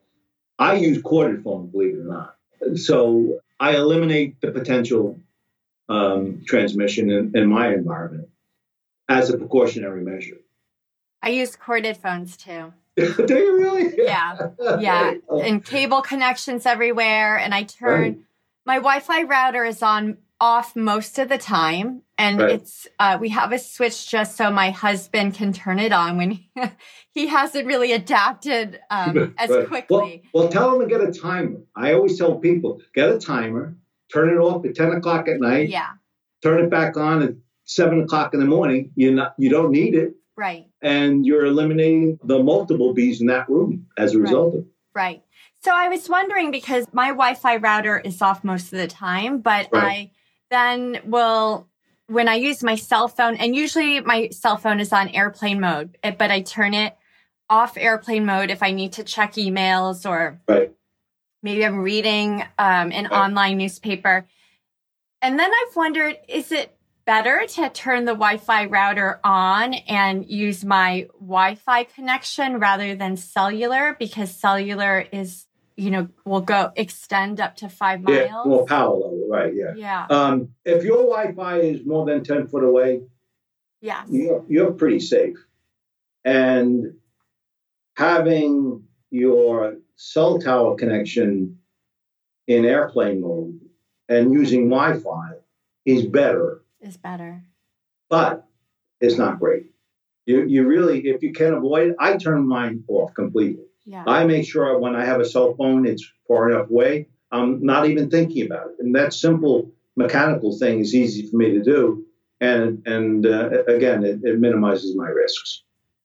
I use corded phone, believe it or not. So I eliminate the potential um, transmission in, in my environment as a precautionary measure. I use corded phones too. [laughs] Do you really? Yeah. Yeah. [laughs] And cable connections everywhere. And I turn right. my Wi Fi router is on off most of the time and right. it's uh, we have a switch just so my husband can turn it on when he, [laughs] he hasn't really adapted um, as right. quickly well, well tell him to get a timer i always tell people get a timer turn it off at 10 o'clock at night yeah turn it back on at 7 o'clock in the morning you're not you don't need it right and you're eliminating the multiple bees in that room as a result right. of it right so i was wondering because my wi-fi router is off most of the time but right. i then will when I use my cell phone, and usually my cell phone is on airplane mode, eh, but I turn it off airplane mode if I need to check emails or right. maybe I'm reading um, an right. online newspaper. And then I've wondered is it better to turn the Wi Fi router on and use my Wi Fi connection rather than cellular? Because cellular is you know, will go extend up to five miles. Yeah, more power level, right? Yeah. Yeah. Um, if your Wi-Fi is more than ten foot away, yeah, you're, you're pretty safe. And having your cell tower connection in airplane mode and using Wi-Fi is better. Is better. But it's not great. You, you really, if you can avoid it, I turn mine off completely. Yeah. I make sure when I have a cell phone, it's far enough away. I'm not even thinking about it. And that simple mechanical thing is easy for me to do. And, and uh, again, it, it minimizes my risks.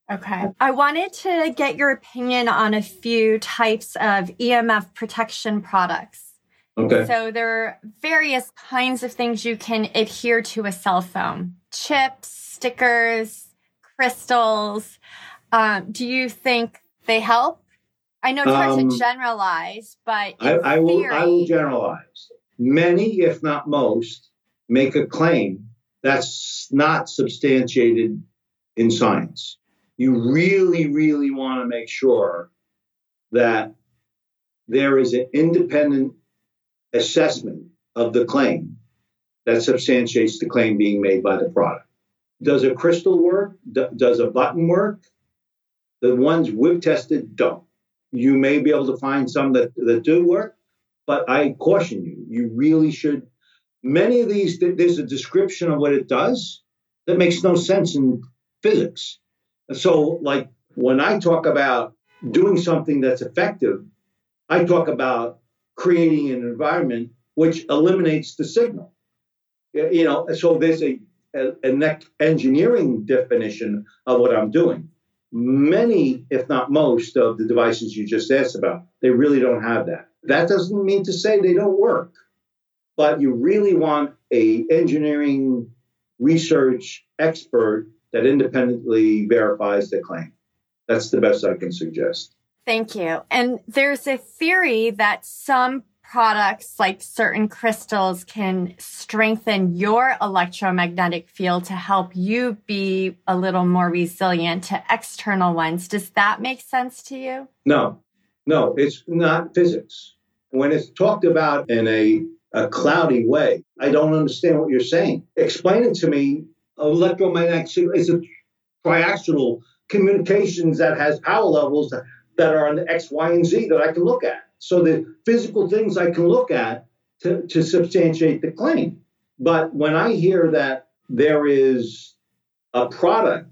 Okay. I wanted to get your opinion on a few types of EMF protection products. Okay. So there are various kinds of things you can adhere to a cell phone chips, stickers, crystals. Um, do you think they help? I know it's hard Um, to generalize, but I, I will I will generalize. Many, if not most, make a claim that's not substantiated in science. You really, really want to make sure that there is an independent assessment of the claim that substantiates the claim being made by the product. Does a crystal work? D- does a button work? The ones we've tested don't. You may be able to find some that, that do work, but I caution you, you really should. Many of these, th- there's a description of what it does that makes no sense in physics. So, like when I talk about doing something that's effective, I talk about creating an environment which eliminates the signal. You know, so there's a, a, an engineering definition of what I'm doing. Many, if not most, of the devices you just asked about, they really don't have that. That doesn't mean to say they don't work, but you really want a engineering research expert that independently verifies the claim. That's the best I can suggest. Thank you. And there's a theory that some products, like certain crystals, can strengthen your electromagnetic field to help you be a little more resilient to external ones. Does that make sense to you? No, no, it's not physics. When it's talked about in a, a cloudy way, I don't understand what you're saying. Explain it to me. Electromagnetic is a triaxial communications that has power levels that, are on the X, Y, and Z that I can look at. So the physical things I can look at to, to substantiate the claim. But when I hear that there is a product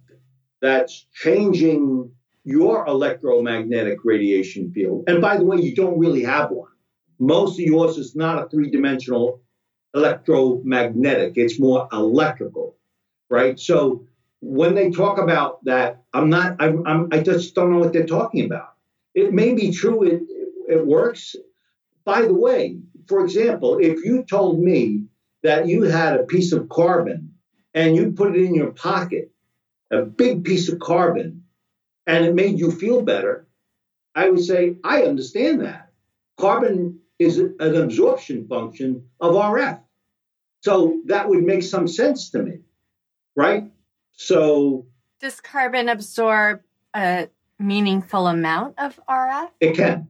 that's changing your electromagnetic radiation field, and by the way, you don't really have one. Most of yours is not a three dimensional electromagnetic, it's more electrical, right? So when they talk about that, I'm not, I'm, I'm, I just don't know what they're talking about. It may be true, it, it works. By the way, for example, if you told me that you had a piece of carbon and you put it in your pocket, a big piece of carbon, and it made you feel better, I would say, I understand that. Carbon is an absorption function of RF. So that would make some sense to me, right? So Does carbon absorb a meaningful amount of RF? it can.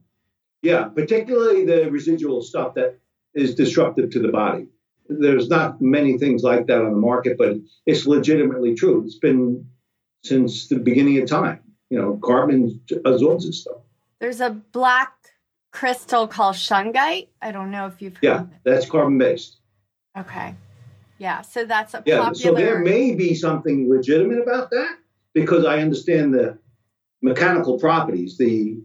Yeah, particularly the residual stuff that is disruptive to the body. There's not many things like that on the market, but it's legitimately true. It's been since the beginning of time. You know, carbon absorbs this stuff. There's a black crystal called shungite. I don't know if you've heard Yeah, that's carbon based. Okay. Yeah, so that's a Yeah, popular. so there may be something legitimate about that because I understand the mechanical properties, the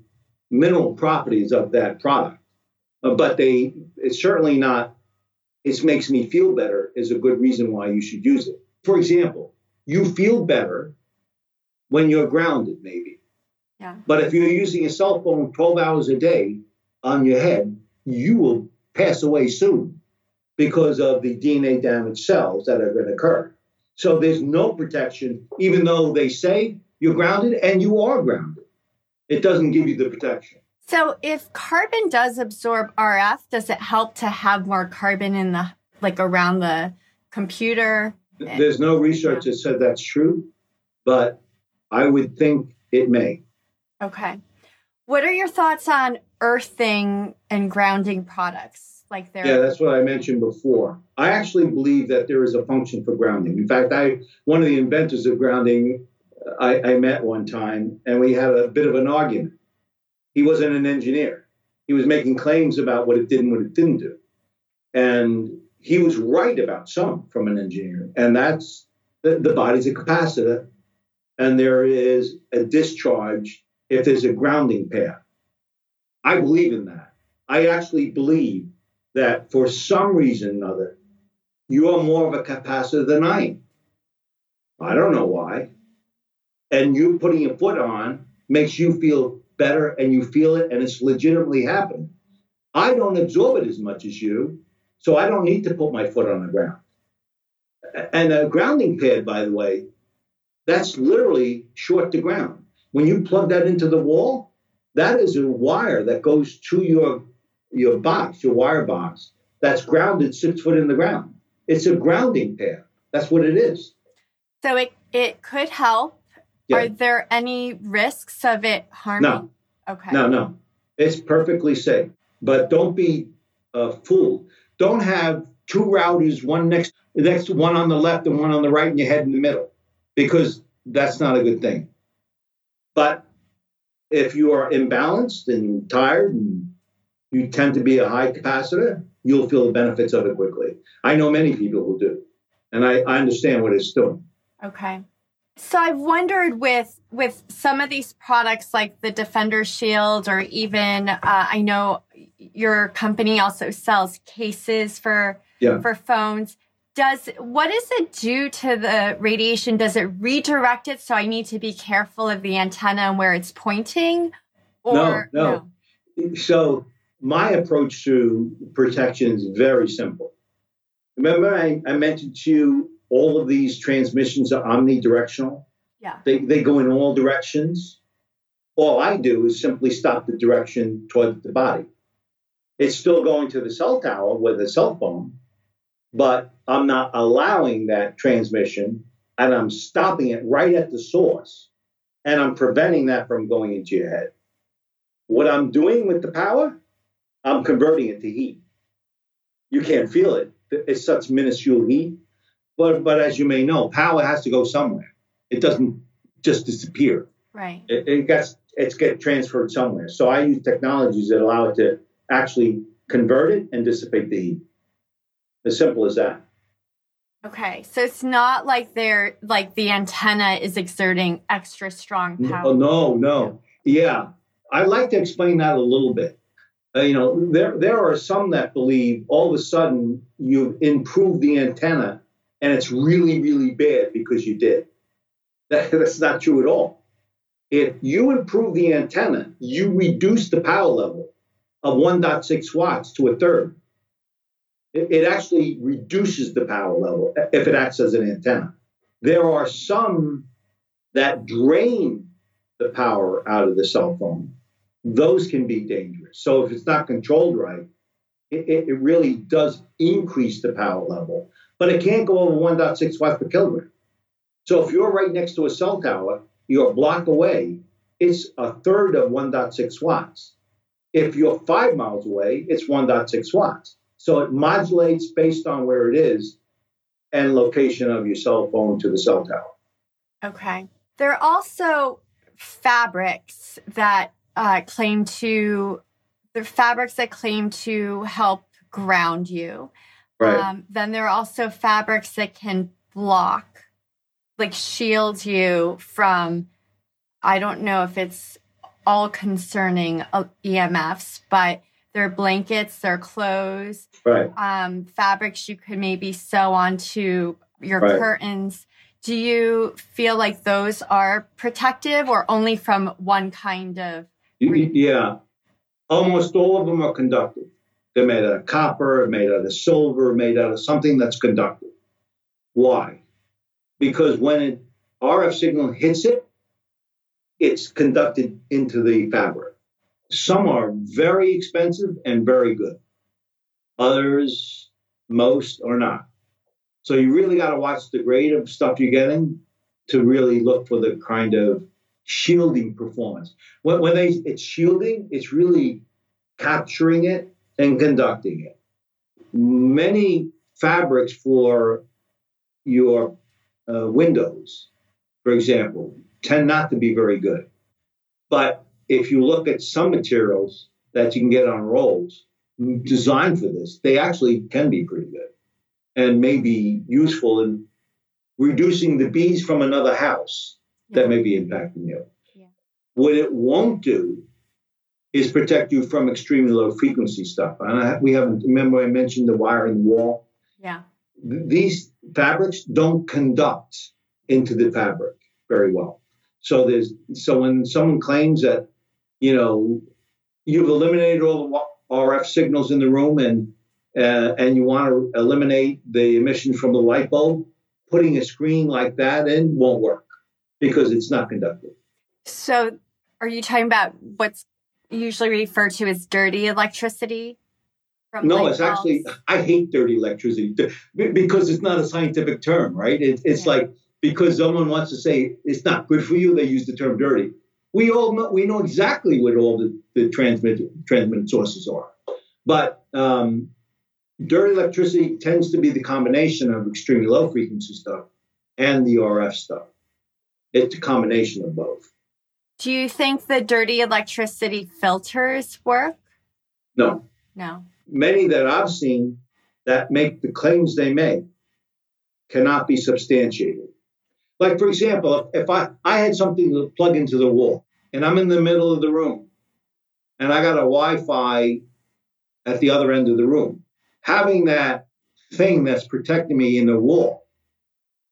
mineral properties of that product. Uh, but they, it's certainly not. It makes me feel better is a good reason why you should use it. For example, you feel better when you're grounded, maybe. Yeah. But if you're using a cell phone 12 hours a day on your head, you will pass away soon because of the DNA damaged cells that are going to occur. So there's no protection, even though they say you're grounded and you are grounded. It doesn't give you the protection. So if carbon does absorb RF, does it help to have more carbon in the like around the computer? There's no research that said that's true, but I would think it may. Okay. What are your thoughts on earthing and grounding products? Like they're Yeah, that's what I mentioned before. I actually believe that there is a function for grounding. In fact, I one of the inventors of grounding, I, I met one time, and we had a bit of an argument. He wasn't an engineer. He was making claims about what it did and what it didn't do, and he was right about some from an engineer, and that's the, the body's a capacitor, and there is a discharge if there's a grounding path. I believe in that. I actually believe that for some reason or another, you are more of a capacitor than I am. I don't know why. And you putting your foot on makes you feel better and you feel it and it's legitimately happened. I don't absorb it as much as you, so I don't need to put my foot on the ground. And a grounding pad, by the way, that's literally short to ground. When you plug that into the wall, that is a wire that goes to your your box, your wire box, that's grounded six foot in the ground. It's a grounding pad. That's what it is. So it it could help. Yeah. Are there any risks of it harming? No. Okay. No, no. It's perfectly safe. But don't be uh, fooled. Don't have two routers, one next next one on the left and one on the right, and your head in the middle, because that's not a good thing. But if you are imbalanced and tired and you tend to be a high capacitor, you'll feel the benefits of it quickly. I know many people who do, and I, I understand what it's doing. Okay. So I've wondered with with some of these products like the Defender Shield, or even uh, I know your company also sells cases for yeah. for phones. Does what does it do to the radiation? Does it redirect it? So I need to be careful of the antenna and where it's pointing. Or, no, no. no. So my approach to protection is very simple. Remember, I, I mentioned to you all of these transmissions are omnidirectional. Yeah. They, they go in all directions. All I do is simply stop the direction toward the body. It's still going to the cell tower with a cell phone, but I'm not allowing that transmission and I'm stopping it right at the source and I'm preventing that from going into your head. What I'm doing with the power, I'm converting it to heat. You can't feel it. It's such minuscule heat. But, but as you may know, power has to go somewhere. It doesn't just disappear. Right. It, it gets it's get transferred somewhere. So I use technologies that allow it to actually convert it and dissipate the heat. As simple as that. Okay, so it's not like they're like the antenna is exerting extra strong power. No, no, no. Yeah, I'd like to explain that a little bit. Uh, you know, there there are some that believe all of a sudden you've improved the antenna and it's really really bad because you did. That, that's not true at all. If you improve the antenna, you reduce the power level of 1.6 watts to a third. It, it actually reduces the power level if it acts as an antenna. There are some that drain the power out of the cell phone. Those can be dangerous. So if it's not controlled right, it, it really does increase the power level, but it can't go over 1.6 watts per kilogram. So if you're right next to a cell tower, you're a block away, it's a third of 1.6 watts. If you're five miles away, it's 1.6 watts. So it modulates based on where it is and location of your cell phone to the cell tower. Okay. There are also fabrics that uh, claim to, the fabrics that claim to help ground you. Right. Um, then there are also fabrics that can block, like shield you from, I don't know if it's all concerning uh, EMFs, but their blankets, their clothes, right. um, fabrics you could maybe sew onto your right. curtains. Do you feel like those are protective or only from one kind of? Yeah, almost all of them are conductive. They're made out of copper, made out of silver, made out of something that's conductive. Why? Because when an RF signal hits it, it's conducted into the fabric. Some are very expensive and very good. Others, most, are not. So you really got to watch the grade of stuff you're getting to really look for the kind of shielding performance. When, when they it's shielding, it's really capturing it and conducting it. Many fabrics for your uh, windows, for example, tend not to be very good. But if you look at some materials that you can get on rolls designed for this, they actually can be pretty good and may be useful in reducing the bees from another house yeah. that may be impacting you. Yeah. What it won't do is protect you from extremely low frequency stuff. And I, we haven't, remember I mentioned the wire in the wall? Yeah. These fabrics don't conduct into the fabric very well. So there's, so when someone claims that, you know, you've eliminated all the RF signals in the room and, uh, and you want to eliminate the emissions from the light bulb, putting a screen like that in won't work because it's not conductive. So are you talking about what's usually referred to as dirty electricity? no, it's bulbs? actually I hate dirty electricity because it's not a scientific term, right? It, it's yeah. like because someone wants to say it's not good for you, they use the term dirty. We all know we know exactly what all the, the transmit transmitted sources are, but um, dirty electricity tends to be the combination of extremely low frequency stuff and the RF stuff. It's a combination of both. Do you think the dirty electricity filters work? No. No. Many that I've seen that make the claims they make cannot be substantiated. Like, for example, if I, I had something to plug into the wall and I'm in the middle of the room and I got a Wi Fi at the other end of the room, having that thing that's protecting me in the wall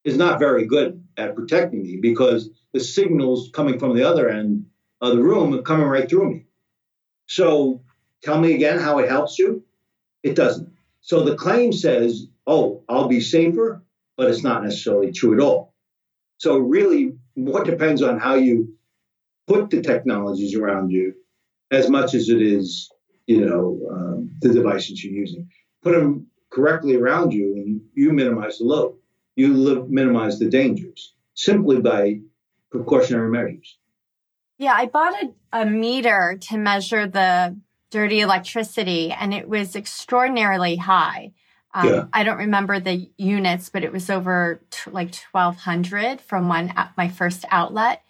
is not very good at protecting me because the signals coming from the other end of the room are coming right through me. So tell me again how it helps you. It doesn't. So the claim says, oh, I'll be safer, but it's not necessarily true at all. So really, what depends on how you put the technologies around you as much as it is, you know, um, the devices you're using. Put them correctly around you and you minimize the load. You live, minimize the dangers simply by precautionary measures. Yeah, I bought a, a meter to measure the dirty electricity and it was extraordinarily high. Um, yeah. I don't remember the units, but it was over t- like 1200 from one, my first outlet.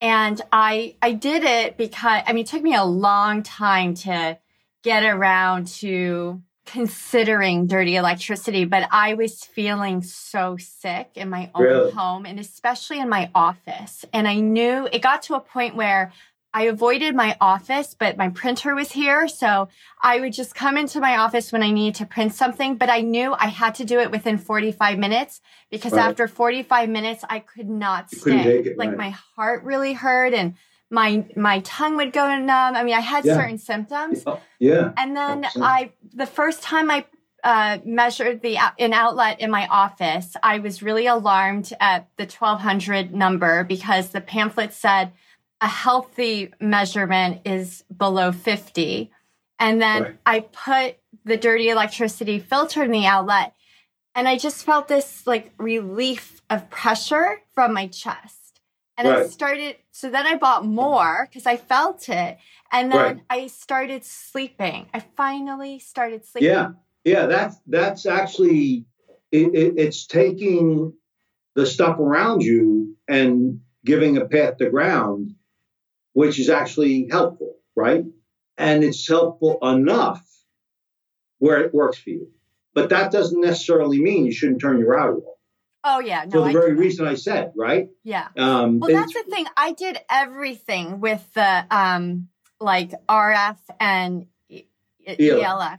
And I, I did it because, I mean, it took me a long time to get around to considering dirty electricity, but I was feeling so sick in my own really? home and especially in my office. And I knew it got to a point where I avoided my office, but my printer was here. So I would just come into my office when I needed to print something, but I knew I had to do it within 45 minutes because right. after 45 minutes, I could not stay. It, like right. my heart really hurt and my my tongue would go numb. I mean, I had yeah. certain symptoms. Yeah. And then I the first time I uh, measured the an outlet in my office, I was really alarmed at the 1200 number because the pamphlet said a healthy measurement is below 50. And then right. I put the dirty electricity filter in the outlet and I just felt this like relief of pressure from my chest. And right. I started, so then I bought more because I felt it. And then right. I started sleeping. I finally started sleeping. Yeah. Yeah. That's, that's actually, it, it, it's taking the stuff around you and giving a path to ground, which is actually helpful, right? And it's helpful enough where it works for you. But that doesn't necessarily mean you shouldn't turn your router off. Oh yeah, no. For the I very reason I said, right? Yeah. Um, well, that's the thing. I did everything with the um, like RF and ELF,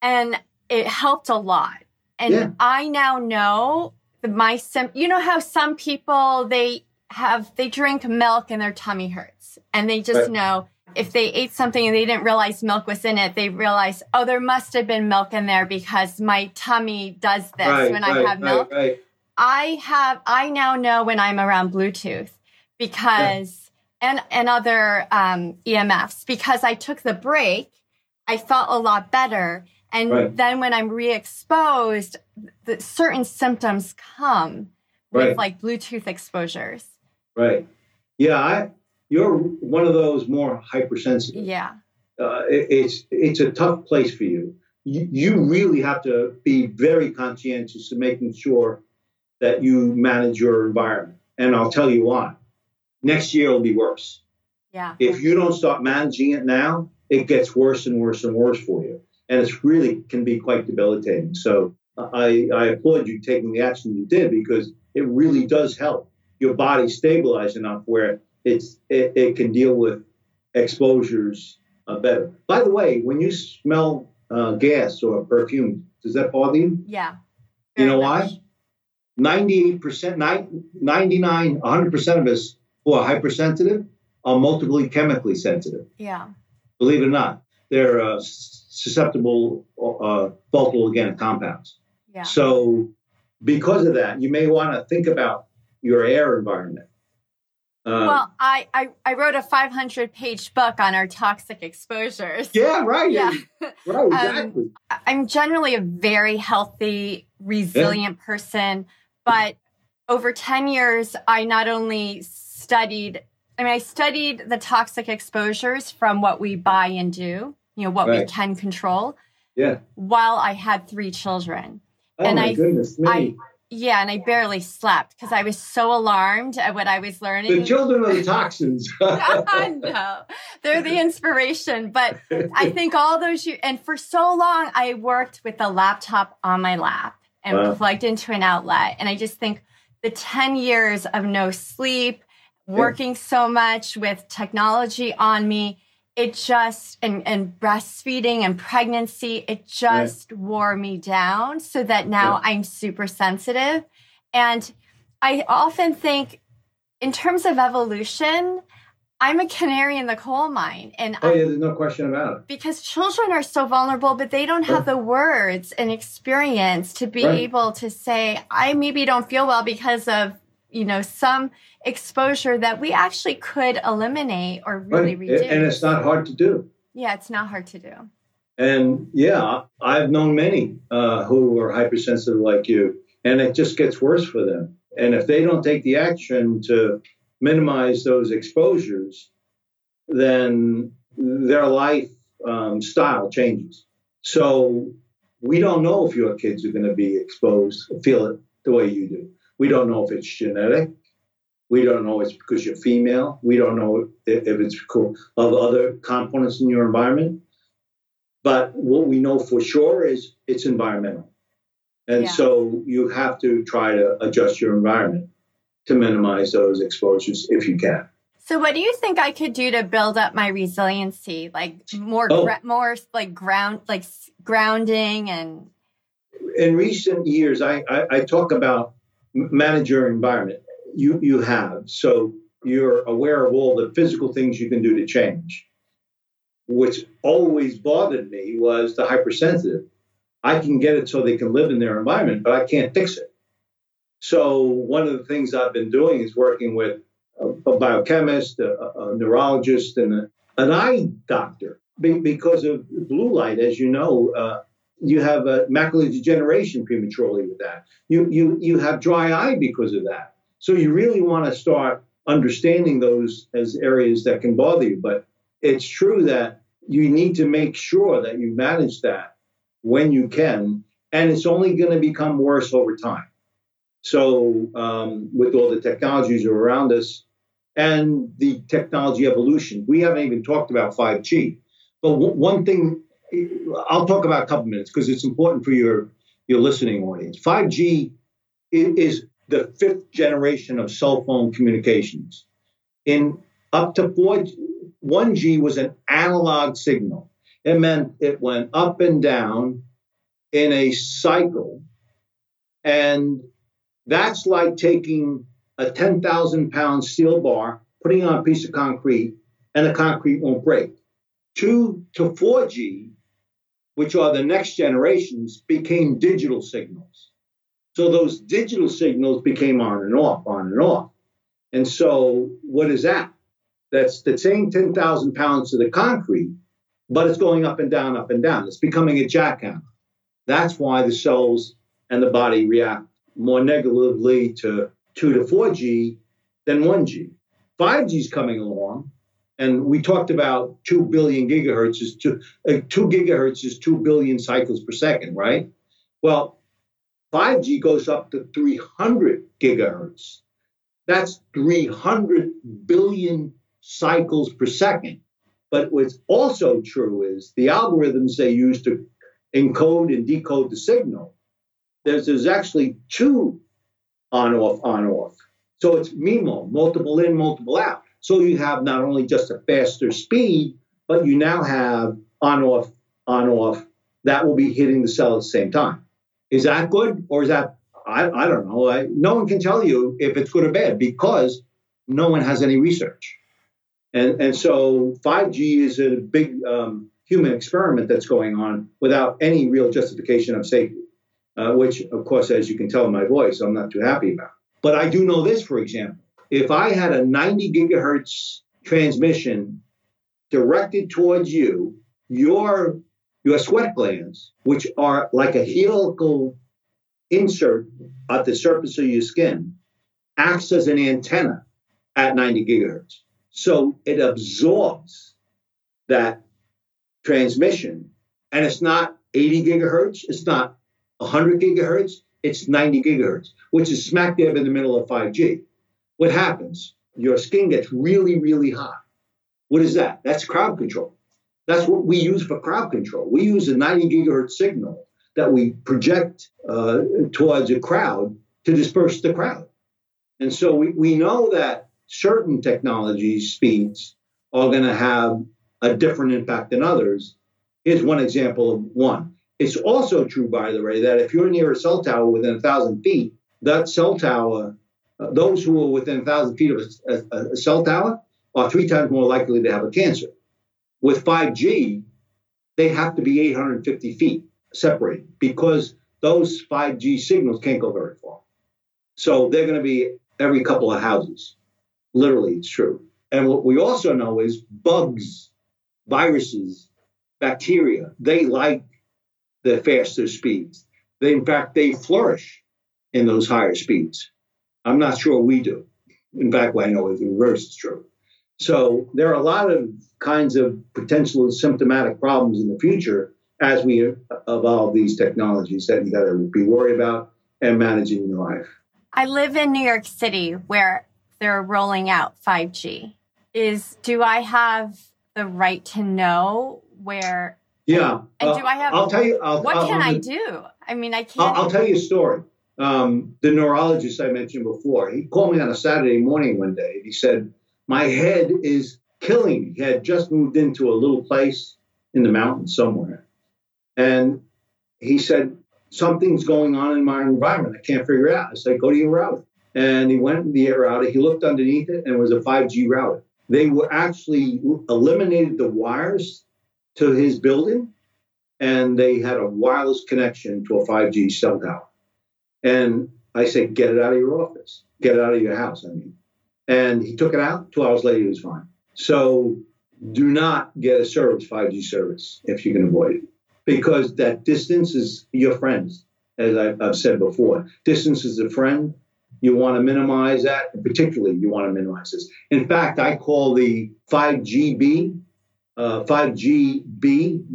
and it helped a lot. And yeah. I now know my sim. You know how some people they have they drink milk and their tummy hurts, and they just right. know if they ate something and they didn't realize milk was in it, they realize, oh, there must have been milk in there because my tummy does this right, when right, I have milk. I have, I now know when I'm around Bluetooth because, yeah. and, and other um, EMFs because I took the break. I felt a lot better. And right. then when I'm re-exposed, the certain symptoms come right. with like Bluetooth exposures. Right. Yeah. I, you're one of those more hypersensitive. Yeah. Uh, it, it's, it's a tough place for you. you. You really have to be very conscientious of making sure that you manage your environment. And I'll tell you why. Next year will be worse. Yeah. If you don't start managing it now, it gets worse and worse and worse for you. And it's really can be quite debilitating. So I, I applaud you taking the action you did because it really does help your body stabilize enough where it's it, it can deal with exposures uh, better. By the way, when you smell uh, gas or perfume, does that bother you? Yeah. You know much. why? 98%, 99, 100% of us who are hypersensitive are multiply chemically sensitive. Yeah. Believe it or not, they're uh, susceptible, uh, volatile organic compounds. Yeah. So, because of that, you may want to think about your air environment. Uh, well, I, I, I wrote a 500 page book on our toxic exposures. Yeah, right. Yeah. [laughs] Right, exactly. Um, I'm generally a very healthy, resilient yeah. person, but over 10 years, I not only studied, I mean, I studied the toxic exposures from what we buy and do, you know, what right. we can control. Yeah. While I had three children. Oh, and my I, goodness me. I, yeah, and I barely slept because I was so alarmed at what I was learning. The children are the toxins. [laughs] no, they're the inspiration. But I think all those years, and for so long, I worked with a laptop on my lap and wow. plugged into an outlet. And I just think the 10 years of no sleep, working yeah. so much with technology on me, it just and and breastfeeding and pregnancy it just yeah. wore me down so that now yeah. i'm super sensitive and i often think in terms of evolution i'm a canary in the coal mine and oh yeah there's no question about it because children are so vulnerable but they don't have the words and experience to be right. able to say i maybe don't feel well because of you know some exposure that we actually could eliminate or really right. reduce. And it's not hard to do. Yeah, it's not hard to do. And yeah, I've known many uh, who are hypersensitive like you, and it just gets worse for them. And if they don't take the action to minimize those exposures, then their life um, style changes. So we don't know if your kids are going to be exposed, feel it the way you do. We don't know if it's genetic. We don't know it's because you're female. We don't know if, it's cool of other components in your environment. But what we know for sure is it's environmental. And yeah. so you have to try to adjust your environment to minimize those exposures if you can. So, what do you think I could do to build up my resiliency? Like more, oh. gra- more like ground, like grounding, and. In recent years, I, I, I talk about manage your environment you you have. So you're aware of all the physical things you can do to change. What's always bothered me was the hypersensitive. I can get it so they can live in their environment, but I can't fix it. So one of the things I've been doing is working with a, biochemist, a, a, neurologist, and a, an eye doctor because of blue light. As you know, uh, you have macular degeneration prematurely with that. You you you have dry eye because of that. So you really want to start understanding those as areas that can bother you. But it's true that you need to make sure that you manage that when you can, and it's only going to become worse over time. So, um, with all the technologies around us and the technology evolution, we haven't even talked about 5G. But w- one thing, I'll talk about a couple minutes because it's important for your your listening audience. 5G is the fifth generation of cell phone communications. In up to 4 1G was an analog signal. It meant it went up and down in a cycle. And that's like taking a 10,000 pound steel bar, putting on a piece of concrete, and the concrete won't break. 2 to 4G, which are the next generations, became digital signals. So those digital signals became on and off, on and off. And so what is that? That's the same 10,000 pounds to the concrete, but it's going up and down, up and down. It's becoming a jackhammer. That's why the cells and the body react more negatively to 2 to 4G than 1G. 5G is coming along, and we talked about 2 billion gigahertz is two, uh, 2 gigahertz is 2 billion cycles per second, right? Well, 5G goes up to 300 gigahertz. That's 300 billion cycles per second. But what's also true is the algorithms they use to encode and decode the signal, there's, there's actually two on off, on off. So it's MIMO, multiple in, multiple out. So you have not only just a faster speed, but you now have on off, on off that will be hitting the cell at the same time. Is that good or is that, I, I don't know. I, no one can tell you if it's good or bad because no one has any research. And, and so 5G is a big um, human experiment that's going on without any real justification of safety, uh, which, of course, as you can tell in my voice, I'm not too happy about. But I do know this, for example. If I had a 90 gigahertz transmission directed towards you, your, your sweat glands, which are like a helical insert at the surface of your skin, acts as an antenna at 90 gigahertz. So it absorbs that transmission. And it's not 80 gigahertz, it's not 100 gigahertz, it's 90 gigahertz, which is smack dab in the middle of 5G. What happens? Your skin gets really, really hot. What is that? That's crowd control. That's what we use for crowd control. We use a 90 gigahertz signal that we project uh, towards a crowd to disperse the crowd. And so we, we know that certain technology speeds are going to have a different impact than others. Here's one example of one. It's also true, by the way, that if you're near a cell tower within a thousand feet, that cell tower, uh, those who are within a thousand feet of a, a, a cell tower are three times more likely to have a cancer. With 5G, they have to be 850 feet separated because those 5G signals can't go very far. So they're going to be every couple of houses. Literally, it's true. And what we also know is bugs, viruses, bacteria, they like the faster speeds. They, in fact, they flourish in those higher speeds. I'm not sure we do. In fact, what I know is the reverse is true. So there are a lot of kinds of potential symptomatic problems in the future as we evolve these technologies that you got to be worried about and managing in your life. I live in New York City where they're rolling out 5G. Is do I have the right to know where? Yeah. And, and do I have? I'll tell you. I'll, what I'll, can i do? I mean, I can't. I'll, I'll tell you a story. Um, the neurologist I mentioned before, he called me on a Saturday morning one day. He said, "My head is killing me." He had just moved into a little place in the mountains somewhere, and he said, "Something's going on in my environment. I can't figure it out." I said, "Go to your router." and he went to the router. He looked underneath it, and it was a 5G router. They were actually eliminated the wires to his building, and they had a wireless connection to a 5G cell tower. And I said, "Get it out of your office. Get it out of your house." I mean, and he took it out. Two hours later, he was fine. So, do not get a service 5G service if you can avoid it, because that distance is your friends. As I've said before, distance is a friend you want to minimize that. Particularly, you want to minimize this. In fact, I call the 5GB, uh, 5GB,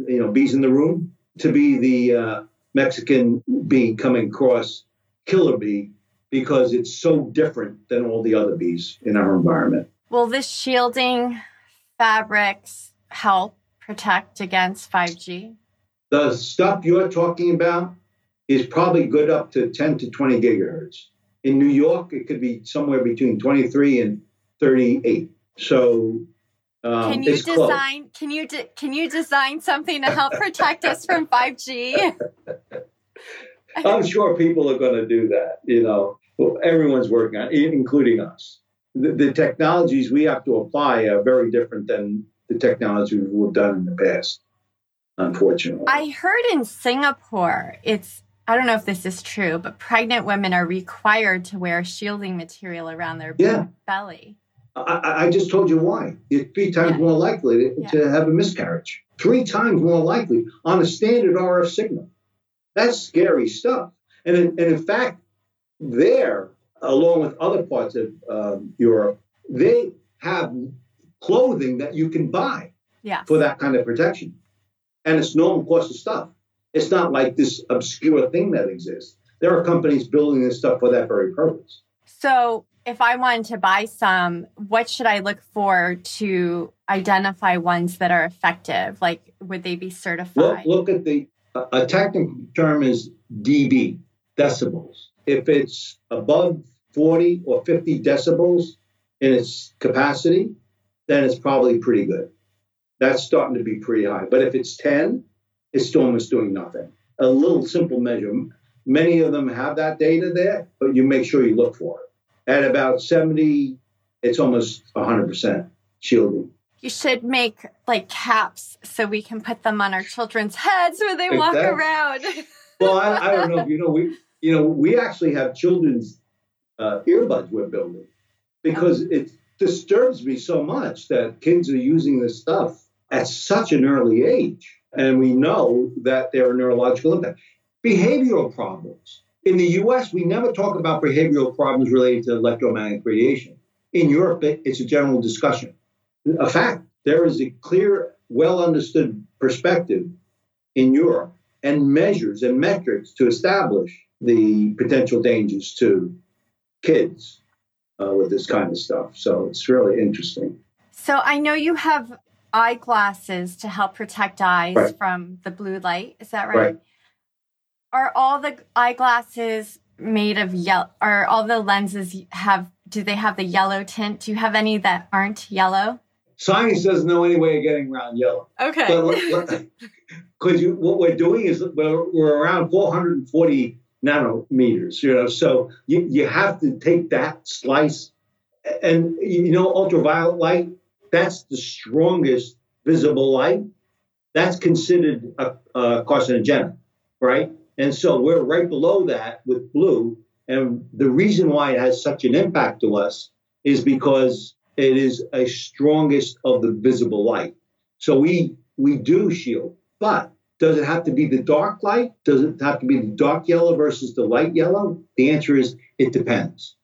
you know, bees in the room, to be the uh, Mexican bee coming across killer bee because it's so different than all the other bees in our environment. Will this shielding fabrics help protect against 5G? The stuff you're talking about is probably good up to 10 to 20 gigahertz. In New York, it could be somewhere between 23 and 38. So um, can you design? Close. Can you de- can you design something to help protect us from 5G? [laughs] I'm sure people are going to do that. You know, everyone's working on, it, including us. The, the, technologies we have to apply are very different than the technologies we've done in the past. Unfortunately, I heard in Singapore it's I don't know if this is true, but pregnant women are required to wear shielding material around their yeah. belly. I, I, just told you why. You're three times yeah. more likely to, yeah. to, have a miscarriage. Three times more likely on a standard RF signal. That's scary stuff. And in, and in fact, there, along with other parts of um, Europe, they have clothing that you can buy yeah. for that kind of protection. And it's normal course of stuff. It's not like this obscure thing that exists. There are companies building this stuff for that very purpose. So, if I wanted to buy some, what should I look for to identify ones that are effective? Like, would they be certified? Look, look at the a technical term is dB, decibels. If it's above 40 or 50 decibels in its capacity, then it's probably pretty good. That's starting to be pretty high. But if it's 10, it's almost doing nothing. A little simple measure. Many of them have that data there, but you make sure you look for it. At about 70, it's almost 100% shielding. You should make like caps so we can put them on our children's heads when they walk around. [laughs] well, I, I, don't know if [laughs] you know we you know we actually have children's uh, earbuds we're building because oh. it disturbs me so much that kids are using this stuff at such an early age, and we know that there are neurological impacts, behavioral problems. In the U.S., we never talk about behavioral problems related to electromagnetic radiation. In Europe, it's a general discussion. A fact, there is a clear, well understood perspective in Europe and measures and metrics to establish the potential dangers to kids uh, with this kind of stuff. So it's really interesting. So I know you have eyeglasses to help protect eyes right. from the blue light. Is that right? right? Are all the eyeglasses made of yellow? Are all the lenses have? Do they have the yellow tint? Do you have any that aren't yellow? Science doesn't know any way of getting around yellow. Okay. Because [laughs] what we're doing is we're, we're around 440 nanometers, you know, so you, you have to take that slice. And, you know, ultraviolet light, that's the strongest visible light. That's considered a, a carcinogenic, right? And so we're right below that with blue. And the reason why it has such an impact to us is because it is a strongest of the visible light. So we we do shield, but does it have to be the dark light? Does it have to be the dark yellow versus the light yellow? The answer is it depends.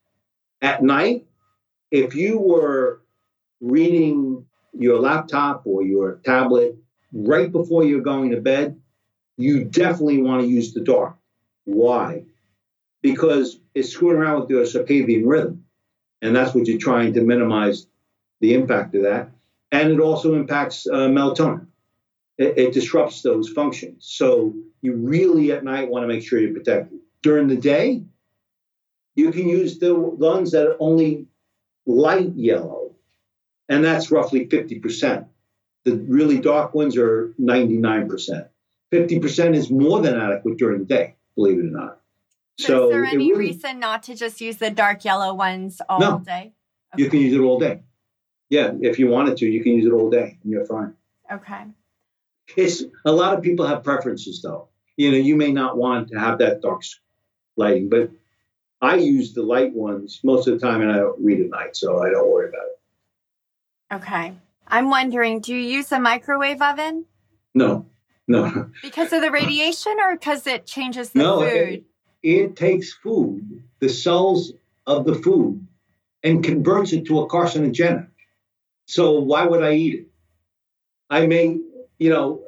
At night, if you were reading your laptop or your tablet right before you're going to bed, you definitely want to use the dark. Why? Because it's screwing around with your circadian rhythm. And that's what you're trying to minimize the impact of that. And it also impacts uh, melatonin it, it disrupts those functions. So you really at night want to make sure you're protected. During the day, you can use the ones that are only light yellow, and that's roughly 50%. The really dark ones are 99%. 50% is more than adequate during the day, believe it or not. So, is there any really, reason not to just use the dark yellow ones all no, day? Okay. You can use it all day. Yeah, if you wanted to, you can use it all day and you're fine. Okay. It's a lot of people have preferences though. You know, you may not want to have that dark lighting, but I use the light ones most of the time and I don't read at night, so I don't worry about it. Okay. I'm wondering, do you use a microwave oven? No. No. because of the radiation or because it changes the no, food? It, it takes food, the cells of the food, and converts it to a carcinogenic. So why would I eat it? I may you know,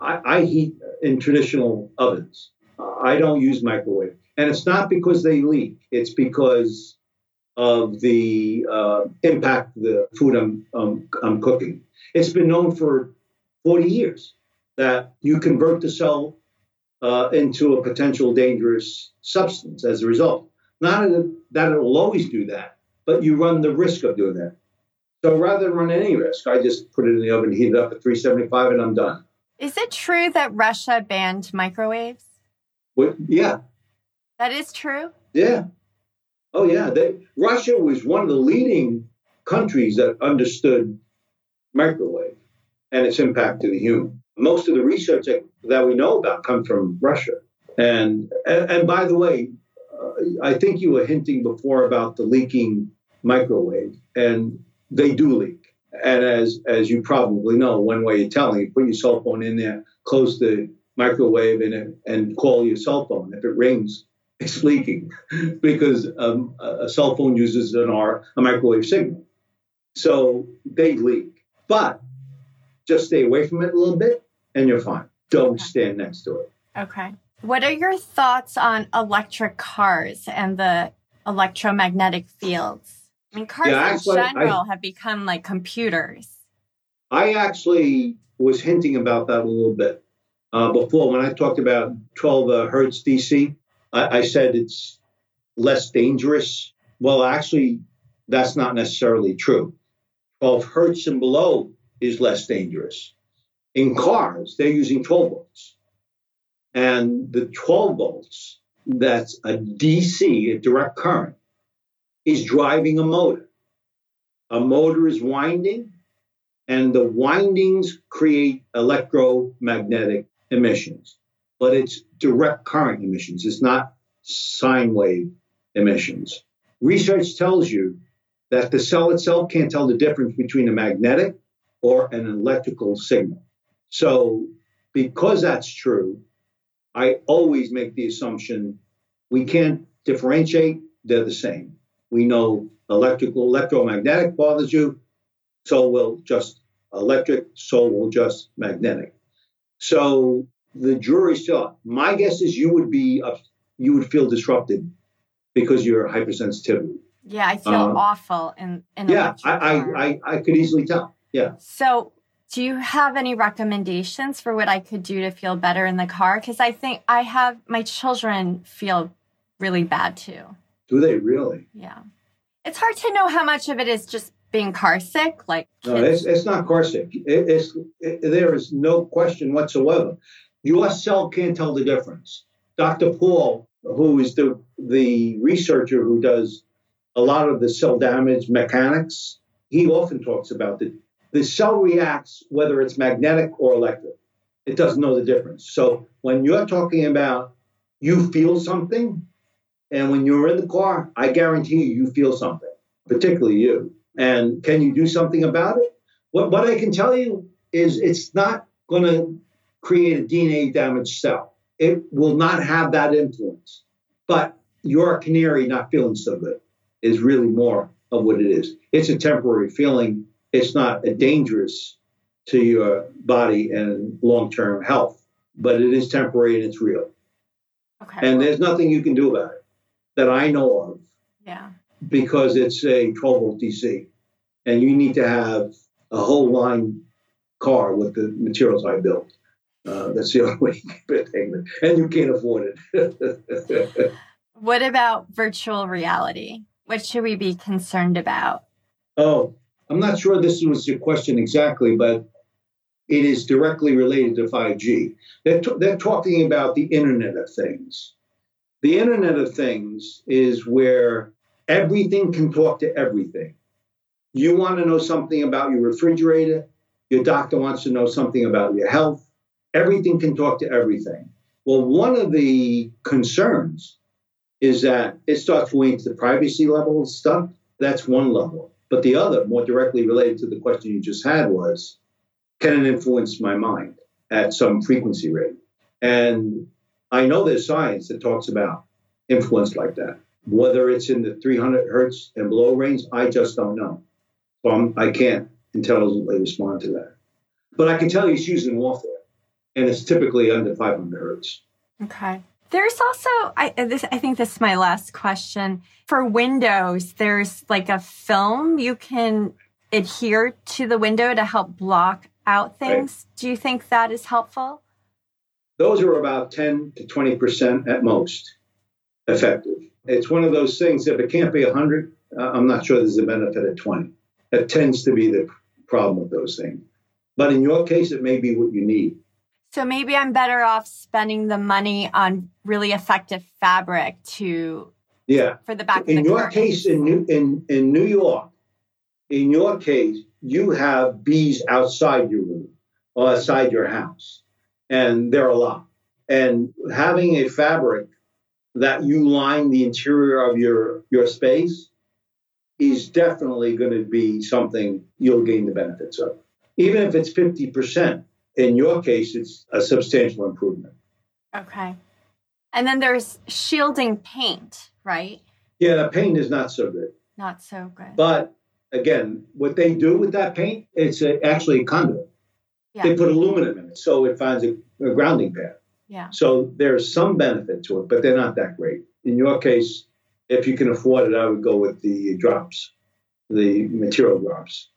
I, I heat in traditional ovens. I don't use microwave, and it's not because they leak. It's because of the uh, impact the food I'm, um, I'm cooking. It's been known for 40 years that you convert the cell uh, into a potential dangerous substance as a result. Not that it will always do that, but you run the risk of doing that. So rather than run any risk, I just put it in the oven, heat it up at 375, and I'm done. Is it true that Russia banned microwaves? What, yeah. That is true? Yeah. Oh, yeah. They, Russia was one of the leading countries that understood microwave and its impact to the human. Most of the research that, that we know about come from Russia. And, and, and by the way, uh, I think you were hinting before about the leaking microwave. And they do leak. And as as you probably know, one way of telling, you put your cell phone in there, close the microwave and and call your cell phone. If it rings, [laughs] it's leaking [laughs] because um, a cell phone uses an R, a microwave signal. So they leak. But just stay away from it a little bit and you're fine. Don't stand next to it. Okay. What are your thoughts on electric cars and the electromagnetic fields? I mean, cars yeah, actually, in general I, have become like computers. I actually was hinting about that a little bit uh, before when I talked about 12 uh, hertz DC. I, I, said it's less dangerous Well, actually, that's not necessarily true. 12 hertz and below is less dangerous. In cars, they're using 12 volts. And the 12 volts, that's a DC, a direct current, is driving a motor. A motor is winding, and the windings create electromagnetic emissions, but it's direct current emissions. It's not sine wave emissions. Research tells you that the cell itself can't tell the difference between a magnetic or an electrical signal. So, because that's true, I always make the assumption we can't differentiate, they're the same. We know electrical, electromagnetic bothers you, so will just electric, so will just magnetic. So the jury's still out. My guess is you would be, you would feel disrupted because you're hypersensitivity. Yeah, I feel um, awful in, in yeah, I, I, I, I could easily tell. Yeah. So do you have any recommendations for what I could do to feel better in the car? Because I think I have my children feel really bad too. Do they really? Yeah. It's hard to know how much of it is just being car sick. Like, no, it's, it's not car sick. It, it's, it, there is no question whatsoever. Your cell can't tell the difference. Dr. Pall, who is the, the researcher who does a lot of the cell damage mechanics, he often talks about the the cell reacts whether it's magnetic or electric. It doesn't know the difference. So when you're talking about you feel something, and when you're in the car, I guarantee you, you feel something, particularly you. And can you do something about it? What, what I can tell you is it's not going to create a DNA damaged cell. It will not have that influence. But your canary not feeling so good is really more of what it is. It's a temporary feeling it's not dangerous to your body and long term health, but it is temporary and it's real. Okay. And there's nothing you can do about it that I know of. Yeah. Because it's a 12 volt DC, and you need to have a whole line car with the materials I built. Uh, that's the [laughs] only way you can get payment, and you can't afford it. [laughs] what about virtual reality? What should we be concerned about? Oh, I'm not sure this was your question exactly, but it is directly related to 5G. They're, t- they're talking about the Internet of Things. The Internet of Things is where everything can talk to everything. You want to know something about your refrigerator, your doctor wants to know something about your health. Everything can talk to everything. Well, one of the concerns is that it starts going to the privacy level stuff. That's one level. But the other, more directly related to the question you just had, was can it influence my mind at some frequency rate? And I know there's science that talks about influence like that. Whether it's in the 300 hertz and below range, I just don't know. So I'm, I can not intelligently respond to that. But I can tell you it's used in warfare, and it's typically under 500 hertz. Okay. There's also, I, this, I think this is my last question. For Windows, there's like a film you can adhere to the window to help block out things. Right. Do you think that is helpful? Those are about 10 to 20% at most effective. It's one of those things, if it can't be 100, uh, I'm not sure there's a benefit at 20. That tends to be the problem with those things. But in your case, it may be what you need. So maybe I'm better off spending the money on really effective fabric to yeah for the back. In your curtains. case, in New in in New York, in your case, you have bees outside your room or outside your house, and there are a lot. And having a fabric that you line the interior of your your space is definitely going to be something you'll gain the benefits of, even if it's fifty percent in your case, it's a substantial improvement. Okay. And then there's shielding paint, right? Yeah, the paint is not so good. Not so good. But again, what they do with that paint, it's a, actually a conduit. Yeah. They put aluminum in it, so it finds a, a grounding pad. Yeah. So there's some benefit to it, but they're not that great. In your case, if you can afford it, I would go with the drops, the material drops.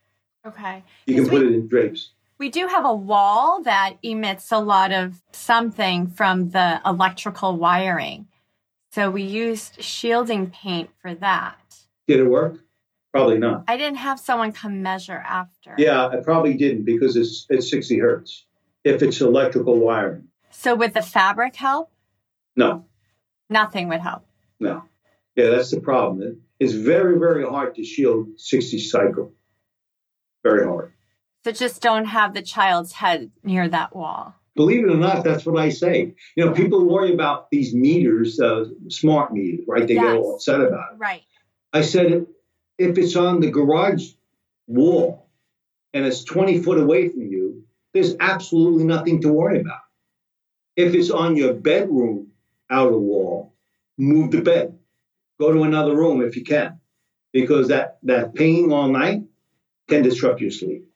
Okay. You can put we, it in drapes. We do have a wall that emits a lot of something from the electrical wiring. So we used shielding paint for that. Did it work? Probably not. I didn't have someone come measure after. Yeah, I probably didn't because it's it's 60 hertz. If it's electrical wiring. So would the fabric help? No. Nothing would help. No. Yeah, that's the problem. It's very, very hard to shield 60 cycle. Very hard. So just don't have the child's head near that wall. Believe it or not, that's what I say. You know, people worry about these meters, uh, smart meters, right? They yes. get all upset about it. Right. I said, if it's on the garage wall and it's 20 foot away from you, there's absolutely nothing to worry about. If it's on your bedroom outer wall, move the bed. Go to another room if you can, because that, that pain all night can disrupt your sleep.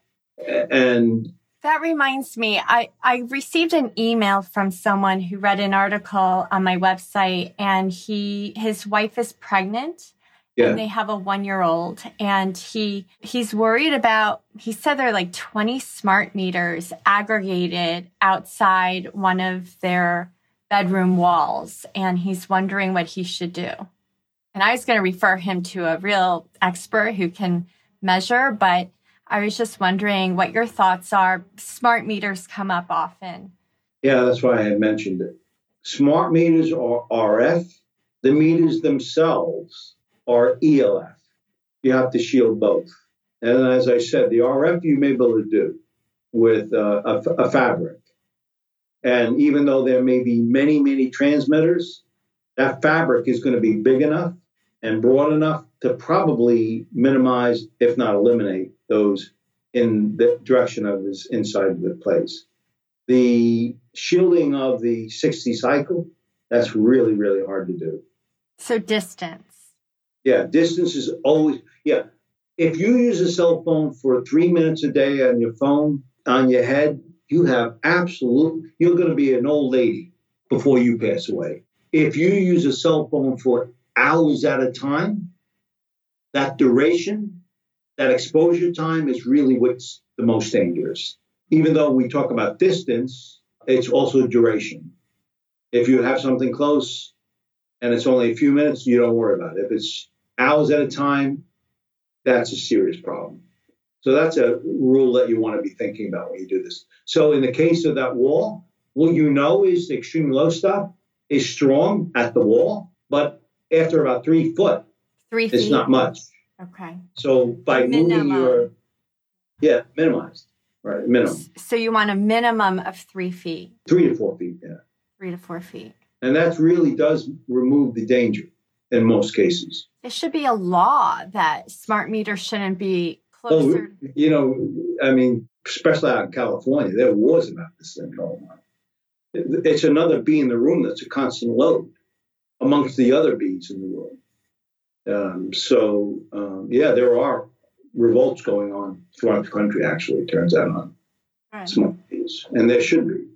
And that reminds me, I, I received an email from someone who read an article on my website and he his wife is pregnant yeah. and they have a one year old and he he's worried about he said there are like 20 smart meters aggregated outside one of their bedroom walls and he's wondering what he should do and i was going to refer him to a real expert who can measure but i was just wondering what your thoughts are smart meters come up often yeah that's why i had mentioned it smart meters are rf the meters themselves are ELF. You have to shield both. And as I said, the RF you may be able to do with uh, a, a fabric. And even though there may be many, many transmitters, that fabric is going to be big enough and broad enough to probably minimize, if not eliminate, those in the direction of this inside the place. The shielding of the 60 cycle, that's really, really hard to do. So distance. Yeah, distance is always, yeah. If you use a cell phone for three minutes a day on your phone, on your head, you have absolute, you're going to be an old lady before you pass away. If you use a cell phone for hours at a time, that duration, that exposure time is really what's the most dangerous. Even though we talk about distance, it's also duration. If you have something close and it's only a few minutes, you don't worry about it. If it's hours at a time, that's a serious problem. So that's a rule that you want to be thinking about when you do this. So in the case of that wall, what you know is the extreme low stuff is strong at the wall, but after about three foot, three feet. it's not much. Okay. So by minimum. moving your yeah minimized right minimum. So you want a minimum of three feet. Three to four feet, yeah. Three to four feet. And that really does remove the danger in most cases. It should be a law that smart meters shouldn't be oh, closer. Oh, you know, I mean, especially out in California, there was about this thing oh going on. It's another bee in the room that's a constant load amongst the other bees in the room. Um, so, um, yeah, there are revolts going on throughout the country, actually, it turns out, on right. smart bees. And there should be.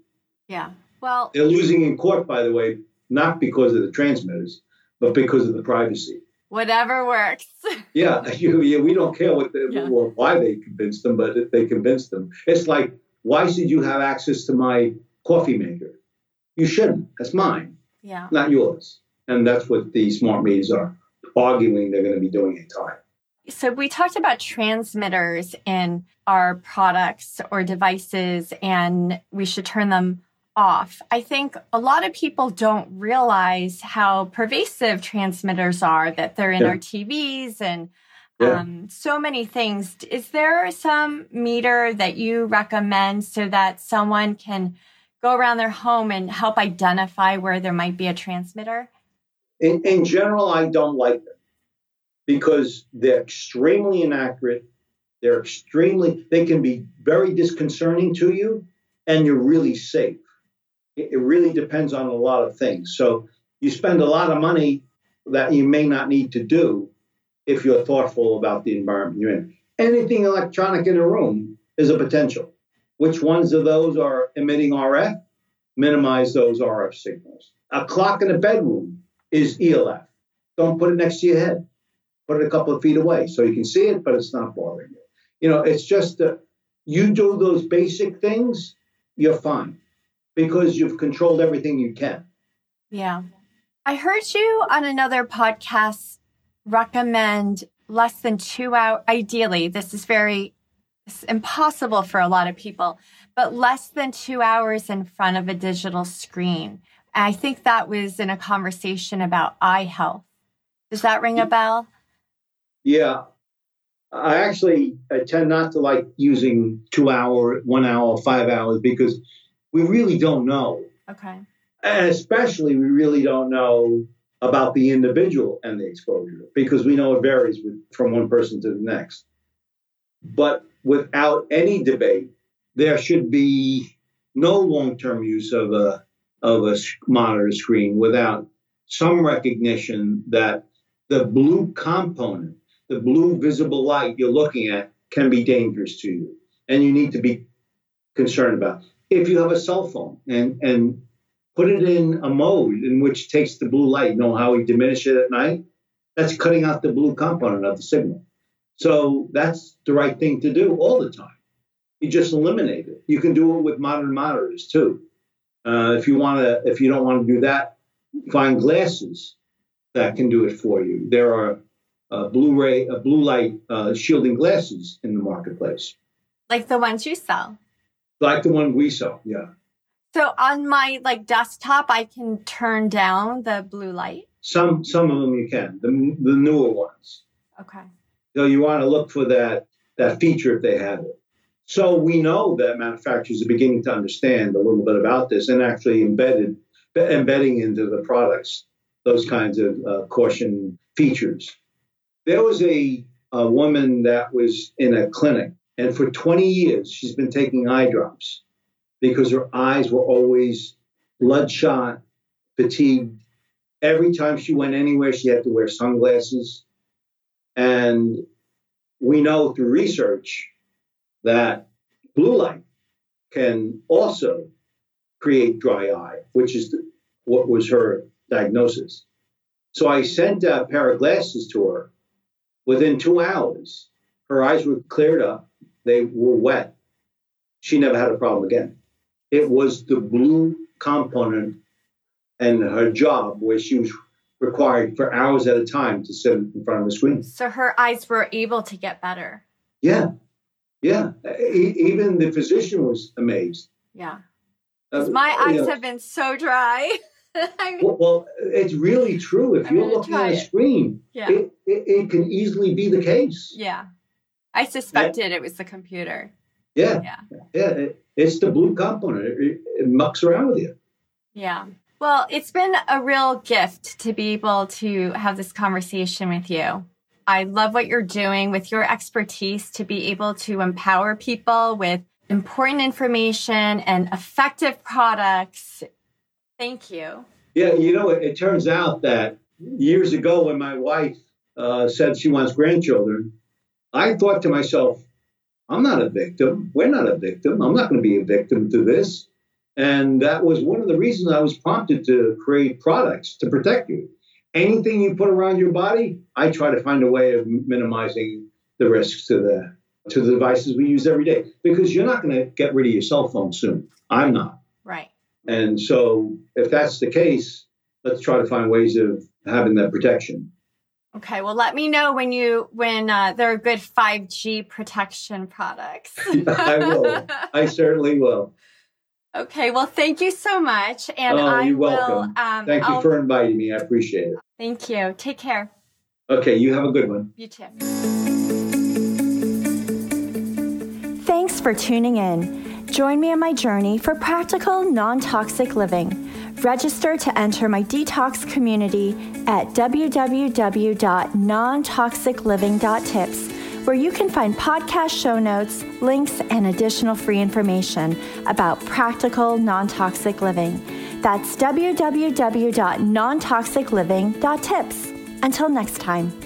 Yeah. Well, they're losing in court, by the way, not because of the transmitters, but because of the privacy. Whatever works. [laughs] yeah, you, yeah, we don't care what the, yeah. well, why they convinced them, but if they convinced them. It's like, why should you have access to my coffee maker? You shouldn't. That's mine. Yeah. Not yours. And that's what the smart meters are arguing they're going to be doing in time. So we talked about transmitters in our products or devices, and we should turn them off. I think a lot of people don't realize how pervasive transmitters are, that they're in yeah. our TVs and yeah. um, so many things. Is there some meter that you recommend so that someone can go around their home and help identify where there might be a transmitter? In, in general, I don't like them because they're extremely inaccurate. They're extremely, they can be very disconcerting to you, and you're really safe it really depends on a lot of things. So you spend a lot of money that you may not need to do if you're thoughtful about the environment you're in. Anything electronic in a room is a potential. Which ones of those are emitting RF? Minimize those RF signals. A clock in a bedroom is ELF. Don't put it next to your head. Put it a couple of feet away so you can see it, but it's not bothering you. You know, it's just that you do those basic things, you're fine because you've controlled everything you can. Yeah. I heard you on another podcast recommend less than two hours. Ideally, this is very it's impossible for a lot of people, but less than two hours in front of a digital screen. I think that was in a conversation about eye health. Does that ring a bell? Yeah. I actually I tend not to like using two hour, one hour, five hours because we really don't know. Okay. And especially we really don't know about the individual and the exposure because we know it varies with, from one person to the next. But without any debate, there should be no long term use of a, of a monitor screen without some recognition that the blue component, the blue visible light you're looking at, can be dangerous to you. And you need to be concerned about. If you have a cell phone and, and put it in a mode in which takes the blue light, you know how we diminish it at night? That's cutting out the blue component of the signal. So that's the right thing to do all the time. You just eliminate it. You can do it with modern monitors too. Uh, if you want to, if you don't want to do that, find glasses that can do it for you. There are uh, Blu-ray, uh, blue light uh, shielding glasses in the marketplace, like the ones you sell. Like the one we sell, yeah. So on my like desktop, I can turn down the blue light. Some some of them you can. The the newer ones. Okay. So you want to look for that that feature if they have it. So we know that manufacturers are beginning to understand a little bit about this and actually embedded embedding into the products those kinds of uh, caution features. There was a, a woman that was in a clinic, and for 20 years she's been taking eye drops because her eyes were always bloodshot, fatigued. Every time she went anywhere, she had to wear sunglasses. And we know through research that blue light can also create dry eye, which is the, what was her diagnosis. So I sent a pair of glasses to her. Within two hours, her eyes were cleared up, they were wet. She never had a problem again. It was the blue component and her job where she was required for hours at a time to sit in front of the screen. So her eyes were able to get better. Yeah. Yeah. Even the physician was amazed. Yeah. Uh, my eyes know, have been so dry. [laughs] well, well, it's really true. If I'm you're looking at a screen, yeah. it, it, it, can easily be the case. Yeah. I suspected yeah. it was the computer. Yeah. Yeah. Yeah. It, it's the blue component. It, it mucks around with you. Yeah. Well, it's been a real gift to be able to have this conversation with you. I love what you're doing with your expertise to be able to empower people with important information and effective products. Thank you. Yeah, you know, it, it turns out that years ago when my wife uh, said she wants grandchildren, I thought to myself, I'm not a victim. We're not a victim. I'm not going to be a victim to this. And that was one of the reasons I was prompted to create products to protect you. Anything you put around your body, I try to find a way of minimizing the risks to the to the devices we use every day because you're not going to get rid of your cell phone soon. I'm not. Right. And so if that's the case, let's try to find ways of having that protection. Okay, well, let me know when you when uh, there are good 5G protection products. [laughs] I will. I certainly will. Okay, well, thank you so much, and oh, I you're will. Welcome. Um, thank you I'll, for inviting me. I appreciate it. Thank you. Take care. Okay, you have a good one. You too. Thanks for tuning in. Join me on my journey for practical, non toxic living. Register to enter my detox community at www.nontoxicliving.tips where you can find podcast show notes, links, and additional free information about practical non toxic living. That's www.nontoxicliving.tips. Until next time.